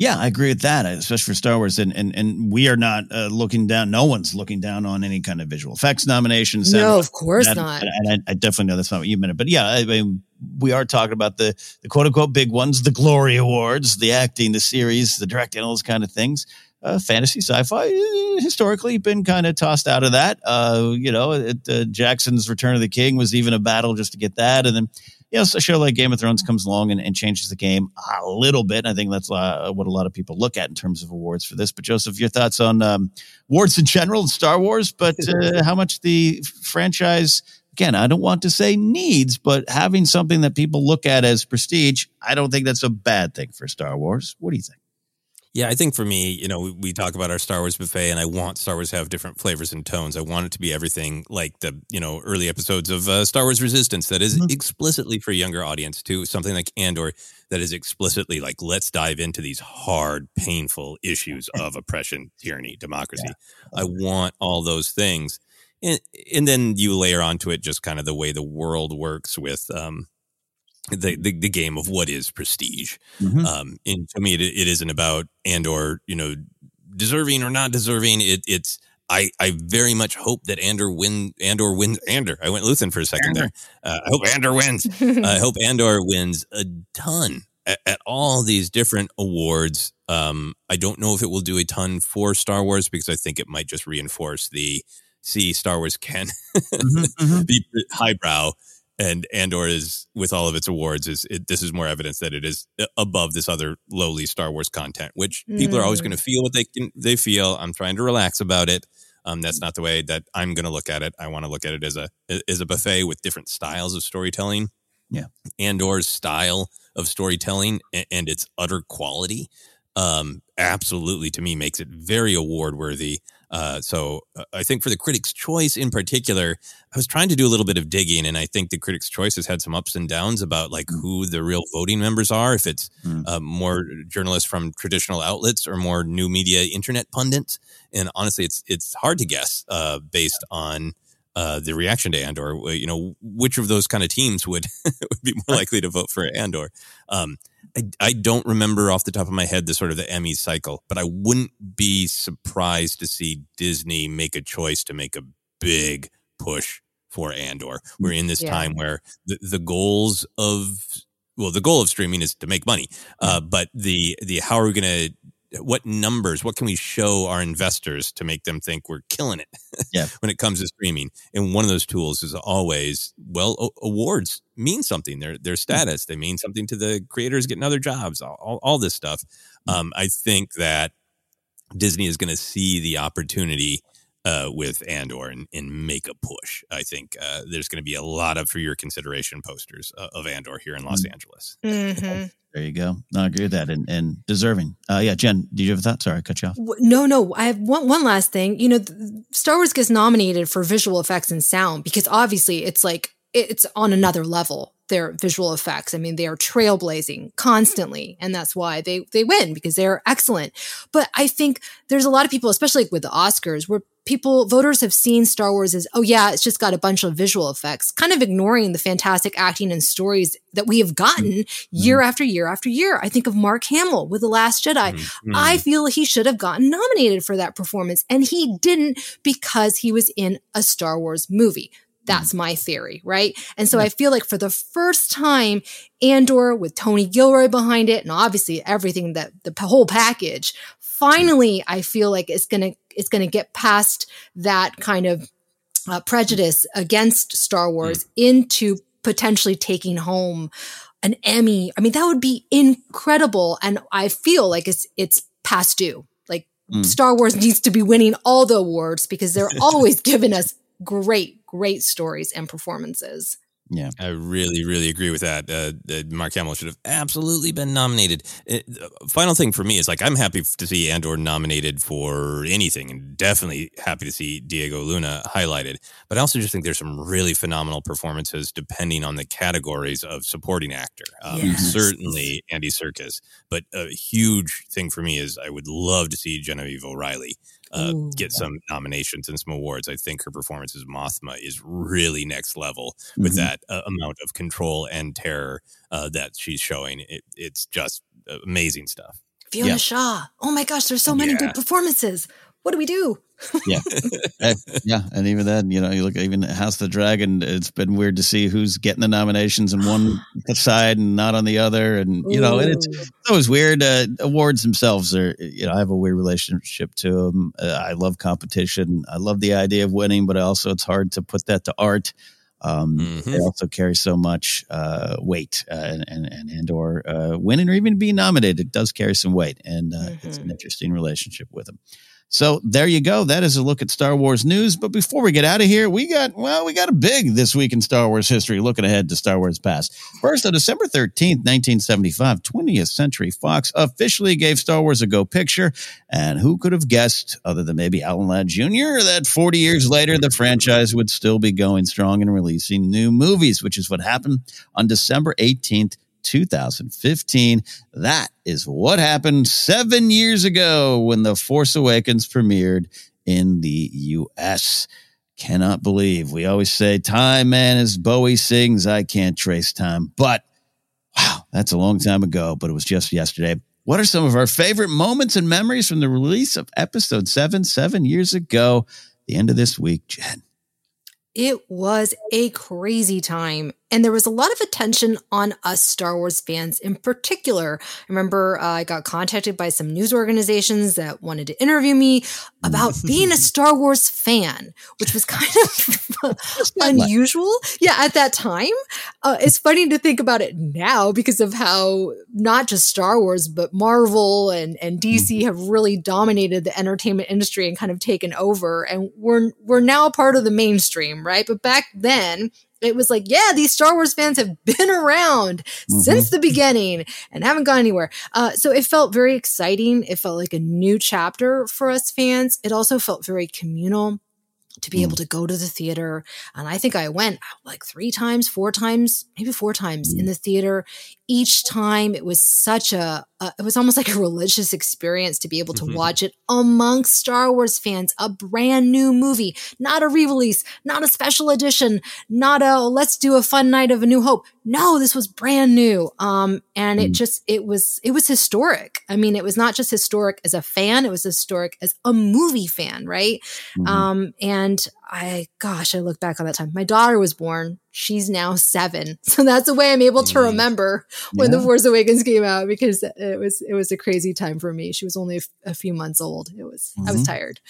Yeah, I agree with that, especially for Star Wars. And and and we are not uh, looking down. No one's looking down on any kind of visual effects nominations. No, of course and- not. And I, I definitely know that's not what you meant. But yeah, I mean, we are talking about the the quote unquote big ones, the glory awards, the acting, the series, the directing, all those kind of things. Uh, fantasy, sci-fi, eh, historically been kind of tossed out of that. Uh, you know, it, uh, Jackson's Return of the King was even a battle just to get that, and then so a show like Game of Thrones comes along and, and changes the game a little bit. And I think that's uh, what a lot of people look at in terms of awards for this. But Joseph, your thoughts on um, awards in general, and Star Wars, but uh, how much the franchise, again, I don't want to say needs, but having something that people look at as prestige, I don't think that's a bad thing for Star Wars. What do you think? Yeah, I think for me, you know, we, talk about our Star Wars buffet, and I want Star Wars to have different flavors and tones. I want it to be everything like the, you know, early episodes of uh, Star Wars Resistance that is mm-hmm. explicitly for a younger audience, to something like Andor that is explicitly like, let's dive into these hard, painful issues of oppression, tyranny, democracy. Yeah. I want all those things. And, and then you layer onto it just kind of the way the world works with, um, the, the, the game of what is prestige. Mm-hmm. Um, and to me, it, it isn't about Andor, you know, deserving or not deserving. It, it's I, I very much hope that Andor win Andor wins Andor. I went Luthen for a second Andor. there. Uh, I hope Andor wins. I hope Andor wins a ton at, at all these different awards. Um, I don't know if it will do a ton for Star Wars because I think it might just reinforce the see Star Wars can mm-hmm, mm-hmm. be highbrow and Andor is with all of its awards is it, this is more evidence that it is uh, above this other lowly Star Wars content, which mm. people are always going to mm. feel what they can they feel. I'm trying to relax about it. Um, that's not the way that I'm going to look at it. I want to look at it as a as a buffet with different styles of storytelling. Yeah, Andor's style of storytelling and, and its utter quality, um, absolutely to me makes it very award worthy. Uh, so uh, I think for the Critics' Choice in particular, I was trying to do a little bit of digging, and I think the Critics' Choice has had some ups and downs about like mm. who the real voting members are. If it's mm. uh, more journalists from traditional outlets or more new media internet pundits, and honestly, it's it's hard to guess uh, based on. Uh, the reaction to Andor, you know, which of those kind of teams would would be more likely to vote for Andor? Um, I, I don't remember off the top of my head the sort of the Emmy cycle, but I wouldn't be surprised to see Disney make a choice to make a big push for Andor. We're in this yeah. time where the, the goals of well, the goal of streaming is to make money, uh, but the the how are we going to what numbers, what can we show our investors to make them think we're killing it yeah. when it comes to streaming? And one of those tools is always, well, awards mean something. Their their status, they mean something to the creators getting other jobs, all, all, all this stuff. Hmm. Um, I think that Disney is going to see the opportunity uh, with Andor and, and make a push. I think uh, there's going to be a lot of for your consideration posters uh, of Andor here in Los mm-hmm. Angeles. Mm-hmm. There you go. No, I agree with that, and, and deserving. Uh, yeah, Jen, did you have a thought? Sorry, I cut you off. No, no. I have one one last thing. You know, Star Wars gets nominated for visual effects and sound because obviously it's like it's on another level their visual effects. I mean, they are trailblazing constantly, and that's why they they win because they're excellent. But I think there's a lot of people, especially with the Oscars, where people voters have seen Star Wars as oh yeah, it's just got a bunch of visual effects, kind of ignoring the fantastic acting and stories that we have gotten mm-hmm. year after year after year. I think of Mark Hamill with The Last Jedi. Mm-hmm. I feel he should have gotten nominated for that performance, and he didn't because he was in a Star Wars movie. That's my theory, right? And so I feel like for the first time, Andor with Tony Gilroy behind it, and obviously everything that the whole package, finally, I feel like it's gonna it's gonna get past that kind of uh, prejudice against Star Wars mm. into potentially taking home an Emmy. I mean, that would be incredible, and I feel like it's it's past due. Like mm. Star Wars needs to be winning all the awards because they're always giving us great, great stories and performances. Yeah, I really, really agree with that. Uh, Mark Hamill should have absolutely been nominated. It, uh, final thing for me is like I'm happy to see Andor nominated for anything, and definitely happy to see Diego Luna highlighted. But I also just think there's some really phenomenal performances depending on the categories of supporting actor. Um, yes. Certainly Andy Serkis, but a huge thing for me is I would love to see Genevieve O'Reilly uh, get some nominations and some awards. I think her performance as Mothma is really next level with mm-hmm. that uh, amount of control and terror uh, that she's showing. It, it's just amazing stuff. Fiona yeah. Shaw. Oh my gosh, there's so many yeah. good performances. What do we do? yeah, yeah, and even then, you know, you look even House of the Dragon. It's been weird to see who's getting the nominations on one side and not on the other, and you know, and it's, it's always weird. Uh, awards themselves are, you know, I have a weird relationship to them. Uh, I love competition. I love the idea of winning, but also it's hard to put that to art. Um, mm-hmm. They also carry so much uh, weight, uh, and, and and and or uh, winning or even being nominated it does carry some weight, and uh, mm-hmm. it's an interesting relationship with them. So there you go. That is a look at Star Wars news. But before we get out of here, we got, well, we got a big this week in Star Wars history, looking ahead to Star Wars past. First, on December 13th, 1975, 20th Century Fox officially gave Star Wars a go picture. And who could have guessed, other than maybe Alan Ladd Jr., that 40 years later, the franchise would still be going strong and releasing new movies, which is what happened on December 18th, 2015. That is what happened seven years ago when The Force Awakens premiered in the US. Cannot believe we always say time, man, as Bowie sings, I can't trace time. But wow, that's a long time ago, but it was just yesterday. What are some of our favorite moments and memories from the release of episode seven, seven years ago? The end of this week, Jen. It was a crazy time. And there was a lot of attention on us Star Wars fans in particular. I remember uh, I got contacted by some news organizations that wanted to interview me about being a Star Wars fan, which was kind of unusual. Yeah, at that time. Uh, it's funny to think about it now because of how not just Star Wars, but Marvel and, and DC have really dominated the entertainment industry and kind of taken over. And we're, we're now a part of the mainstream, right? But back then, it was like, yeah, these Star Wars fans have been around mm-hmm. since the beginning and haven't gone anywhere. Uh, so it felt very exciting. It felt like a new chapter for us fans. It also felt very communal to be mm. able to go to the theater. And I think I went like three times, four times, maybe four times mm. in the theater. Each time it was such a, uh, it was almost like a religious experience to be able to mm-hmm. watch it amongst Star Wars fans, a brand new movie, not a re-release, not a special edition, not a let's do a fun night of a new hope. No, this was brand new. Um, and mm. it just, it was, it was historic. I mean, it was not just historic as a fan, it was historic as a movie fan, right? Mm-hmm. Um, and I, gosh, I look back on that time. My daughter was born. She's now seven. So that's the way I'm able to remember when yeah. The Force Awakens came out because it was, it was a crazy time for me. She was only a, f- a few months old. It was, mm-hmm. I was mm-hmm. tired.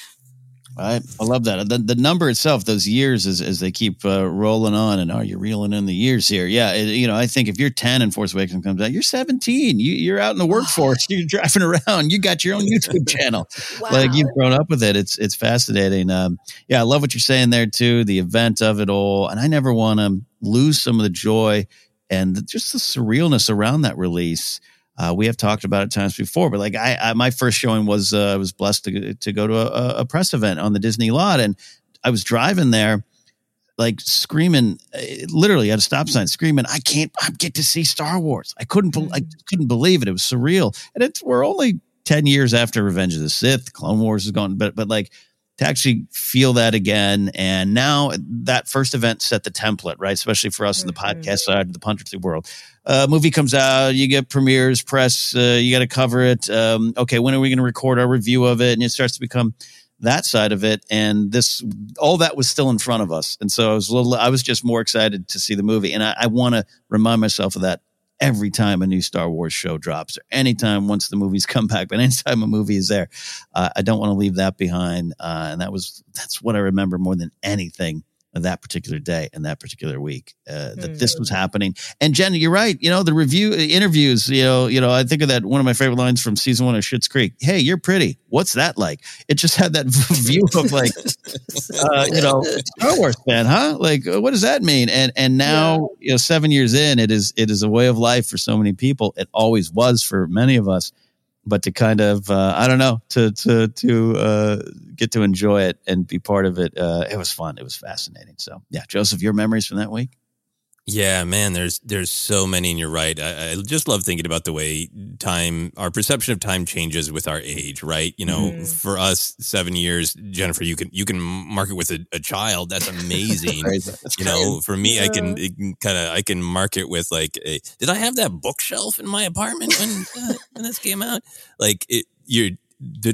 I, I love that. The, the number itself, those years as, as they keep uh, rolling on and are oh, you reeling in the years here? Yeah. It, you know, I think if you're 10 and Force Awakens comes out, you're 17, you, you're out in the workforce, you're driving around, you got your own YouTube channel. wow. Like you've grown up with it. It's, it's fascinating. Um, yeah. I love what you're saying there too. The event of it all. And I never want to lose some of the joy and just the surrealness around that release. Uh, we have talked about it times before, but like I, I my first showing was uh, I was blessed to to go to a, a, press event on the Disney lot, and I was driving there, like screaming, uh, literally at a stop sign, screaming, "I can't! I get to see Star Wars! I couldn't, I mm. couldn't believe it! It was surreal!" And it's we're only ten years after Revenge of the Sith, Clone Wars is gone, but but like to actually feel that again. And now that first event set the template, right? Especially for us mm-hmm. in the mm-hmm. podcast side of the punterly world. Uh, movie comes out, you get premieres, press, uh, you got to cover it. Um, okay, when are we going to record our review of it? And it starts to become that side of it. And this, all that was still in front of us. And so I was a little, I was just more excited to see the movie. And I, I want to remind myself of that every time a new Star Wars show drops or anytime once the movies come back, but anytime a movie is there, uh, I don't want to leave that behind. Uh, and that was, that's what I remember more than anything that particular day and that particular week uh, that mm. this was mm. happening. And Jen, you're right. You know the review uh, interviews. You know, you know. I think of that one of my favorite lines from season one of Schitt's Creek. Hey, you're pretty. What's that like? It just had that view of like, uh, you know, Star Wars fan, huh? Like, uh, what does that mean? And and now, yeah. you know, seven years in, it is it is a way of life for so many people. It always was for many of us but to kind of uh, I don't know to to to uh, get to enjoy it and be part of it. Uh, it was fun. It was fascinating. So yeah, Joseph, your memories from that week? Yeah, man, there's there's so many, and you're right. I, I, just love thinking about the way time, our perception of time changes with our age, right? You know, mm. for us, seven years, Jennifer, you can you can mark it with a, a child. That's amazing. That's you know, for me, yeah. I can, kind of I can mark it with like, a, did I have that bookshelf in my apartment when uh, when this came out? Like it, you're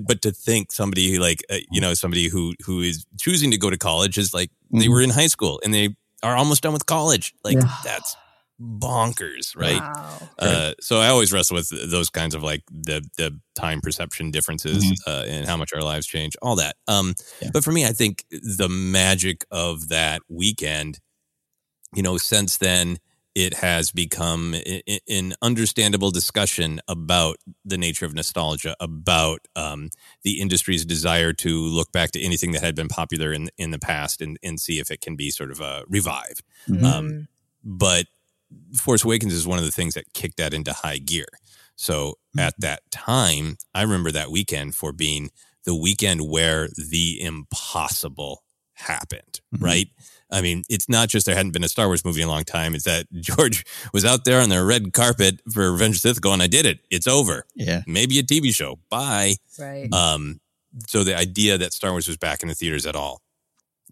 but to think somebody who like uh, you know somebody who who is choosing to go to college is like mm-hmm. they were in high school and they are almost done with college. Like yeah. that's bonkers, right? Wow. Uh, so I always wrestle with those kinds of like the the time perception differences mm-hmm. uh, and how much our lives change, all that. Um, yeah. But for me, I think the magic of that weekend, you know, since then it has become an understandable discussion about the nature of nostalgia, about um, the industry's desire to look back to anything that had been popular in in the past and, and see if it can be sort of uh, revived. Mm-hmm. Um, but Force Awakens is one of the things that kicked that into high gear. So at that time, I remember that weekend for being the weekend where the impossible happened, right? I mean, it's not just there hadn't been a Star Wars movie in a long time. It's that George was out there on the red carpet for Revenge of the Sith going, I did it. It's over. Yeah. Maybe a TV show. Bye. Right. Um, so the idea that Star Wars was back in the theaters at all,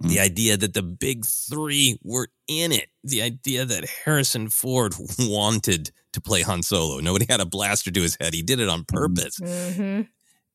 the idea that the big three were in it, the idea that Harrison Ford wanted to play Han Solo. Nobody had a blaster to his head. He did it on purpose. Mm-hmm.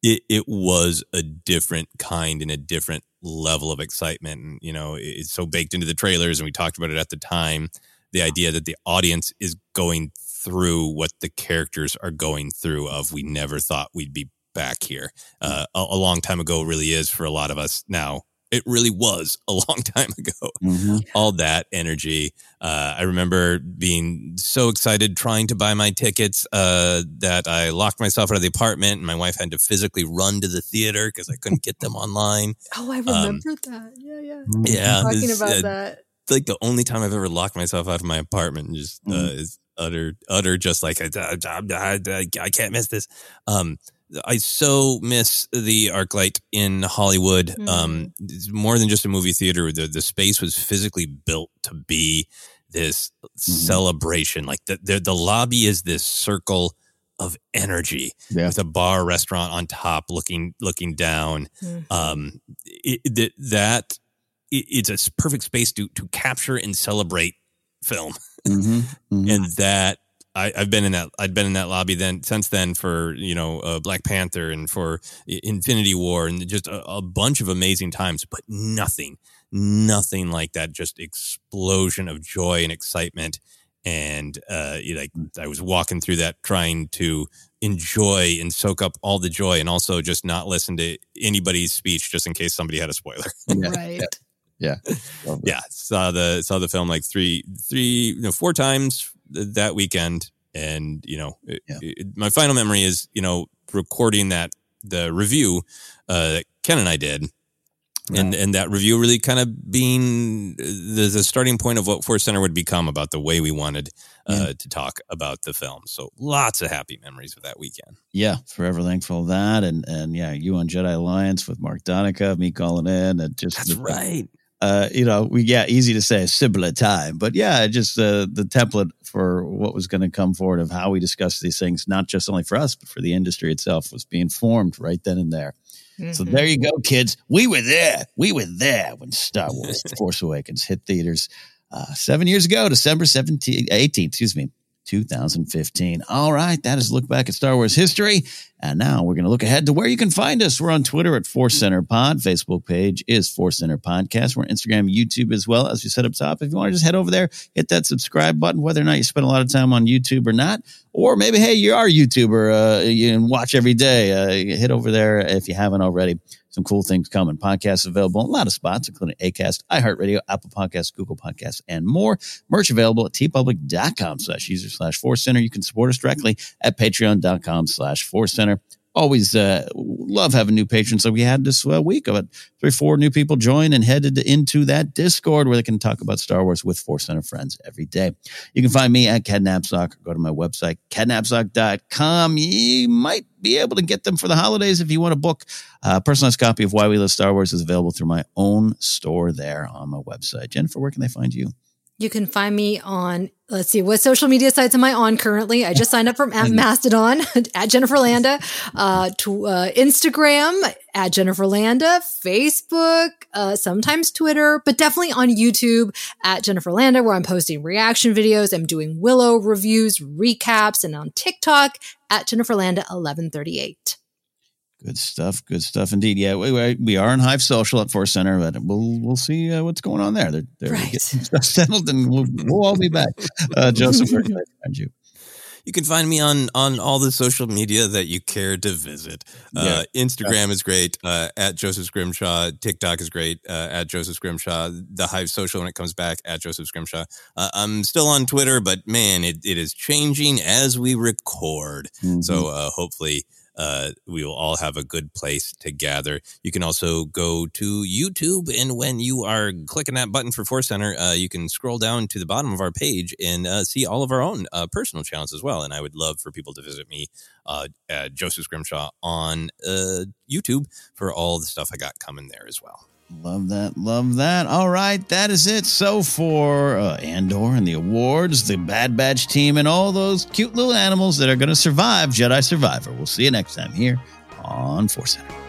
It, it was a different kind and a different level of excitement. And, you know, it- it's so baked into the trailers, and we talked about it at the time. The idea that the audience is going through what the characters are going through of we never thought we'd be back here. Uh, a, a long time ago really is for a lot of us now. It really was a long time ago. All that energy. Uh, I remember being so excited trying to buy my tickets uh, that I locked myself out of the apartment and my wife had to physically run to the theater because I couldn't get them online. Oh, I Um, remember that. Yeah, yeah. Yeah, Talking this, about uh, that. It's like the only time I've ever locked myself out of my apartment and just uh, Mm-hmm. is utter, utter, just like I, I, I, I, I can't miss this. Um, I so miss the ArcLight in Hollywood. Mm-hmm. Um, it's more than just a movie theater. The the space was physically built to be this Mm-hmm. celebration. Like the, the the lobby is this circle of energy Yeah. with a bar restaurant on top looking looking down Mm-hmm. um it, that that it, it's a perfect space to to capture and celebrate film Mm-hmm. and that I, I've been in that I've been in that lobby then since then for you know uh, Black Panther and for Infinity War and just a, a bunch of amazing times, but nothing, nothing like that. Just explosion of joy and excitement, and uh, you like I was walking through that trying to enjoy and soak up all the joy, and also just not listen to anybody's speech just in case somebody had a spoiler. Right. Yeah. yeah saw the saw the film like three three you know four times th- that weekend and you know it, it- my final memory is you know recording that the review uh that ken and i did. And and that review really kind of being the, the starting point of what force center would become about the way we wanted uh, to talk about the film. So lots of happy memories of that weekend. Yeah, forever thankful for that. And and yeah, you on Jedi Alliance with Mark Donica, me calling in, and just That's right. Uh, you know, we yeah, easy to say a similar time, but yeah, just uh, the template for what was going to come forward of how we discuss these things, not just only for us, but for the industry itself, was being formed right then and there. So Mm-hmm. there you go, kids. We were there. We were there when Star Wars Force Awakens hit theaters uh, seven years ago, December 17th, 18th, excuse me, 2015. All right, that is look back at Star Wars history. And now we're going to look ahead to where you can find us. We're on Twitter at Force Center Pod. Facebook page is Force Center Podcast. We're on Instagram, YouTube as well, as we said up top. If you want to just head over there, hit that subscribe button, whether or not you spend a lot of time on YouTube or not. Or maybe, hey, you are a YouTuber uh, can watch every day. Uh, hit over there if you haven't already. Some cool things coming. Podcasts available in a lot of spots, including ACAST, iHeartRadio, Apple Podcasts, Google Podcasts, and more. Merch available at teepublic.com slash user slash force center. You can support us directly at patreon.com slash force center. Always uh, love having new patrons. So we had this uh, week about three, four new people join and headed into that Discord where they can talk about Star Wars with Force Center friends every day. You can find me at Ken Napzok go to my website, kennapzok.com. You might be able to get them for the holidays if you want to book. A personalized copy of Why We Love Star Wars is available through my own store there on my website. Jennifer, where can they find you? You can find me on, let's see, what social media sites am I on currently? I just signed up for Ma- Mastodon at Jennifer Landa, uh, to, uh, Instagram at Jennifer Landa, Facebook, uh, sometimes Twitter, but definitely on YouTube at Jennifer Landa, where I'm posting reaction videos. I'm doing Willow reviews, recaps, and on TikTok at Jennifer Landa 1138. Good stuff. Good stuff indeed. Yeah, we, we- we are in Hive Social at Force Center, but we'll we'll see uh, what's going on there. They're, they're getting stuff settled, and we'll, we'll all be back. Uh, Joseph, where can I find you? You can find me on on all the social media that you care to visit. Uh, Instagram is great uh, at Joseph Scrimshaw. TikTok is great uh, at Joseph Scrimshaw. The Hive Social when it comes back at Joseph Scrimshaw. Uh, I'm still on Twitter, but man, it, it is changing as we record. So uh, hopefully uh, we will all have a good place to gather. You can also go to YouTube, and when you are clicking that button for Force Center, uh, you can scroll down to the bottom of our page and uh, see all of our own uh, personal channels as well. And I would love for people to visit me, uh, Joseph Scrimshaw, on uh, YouTube for all the stuff I got coming there as well. Love that. Love that. All right. That is it. So for uh, Andor and the awards, the Bad Batch team, and all those cute little animals that are going to survive Jedi Survivor. We'll see you next time here on Force Center.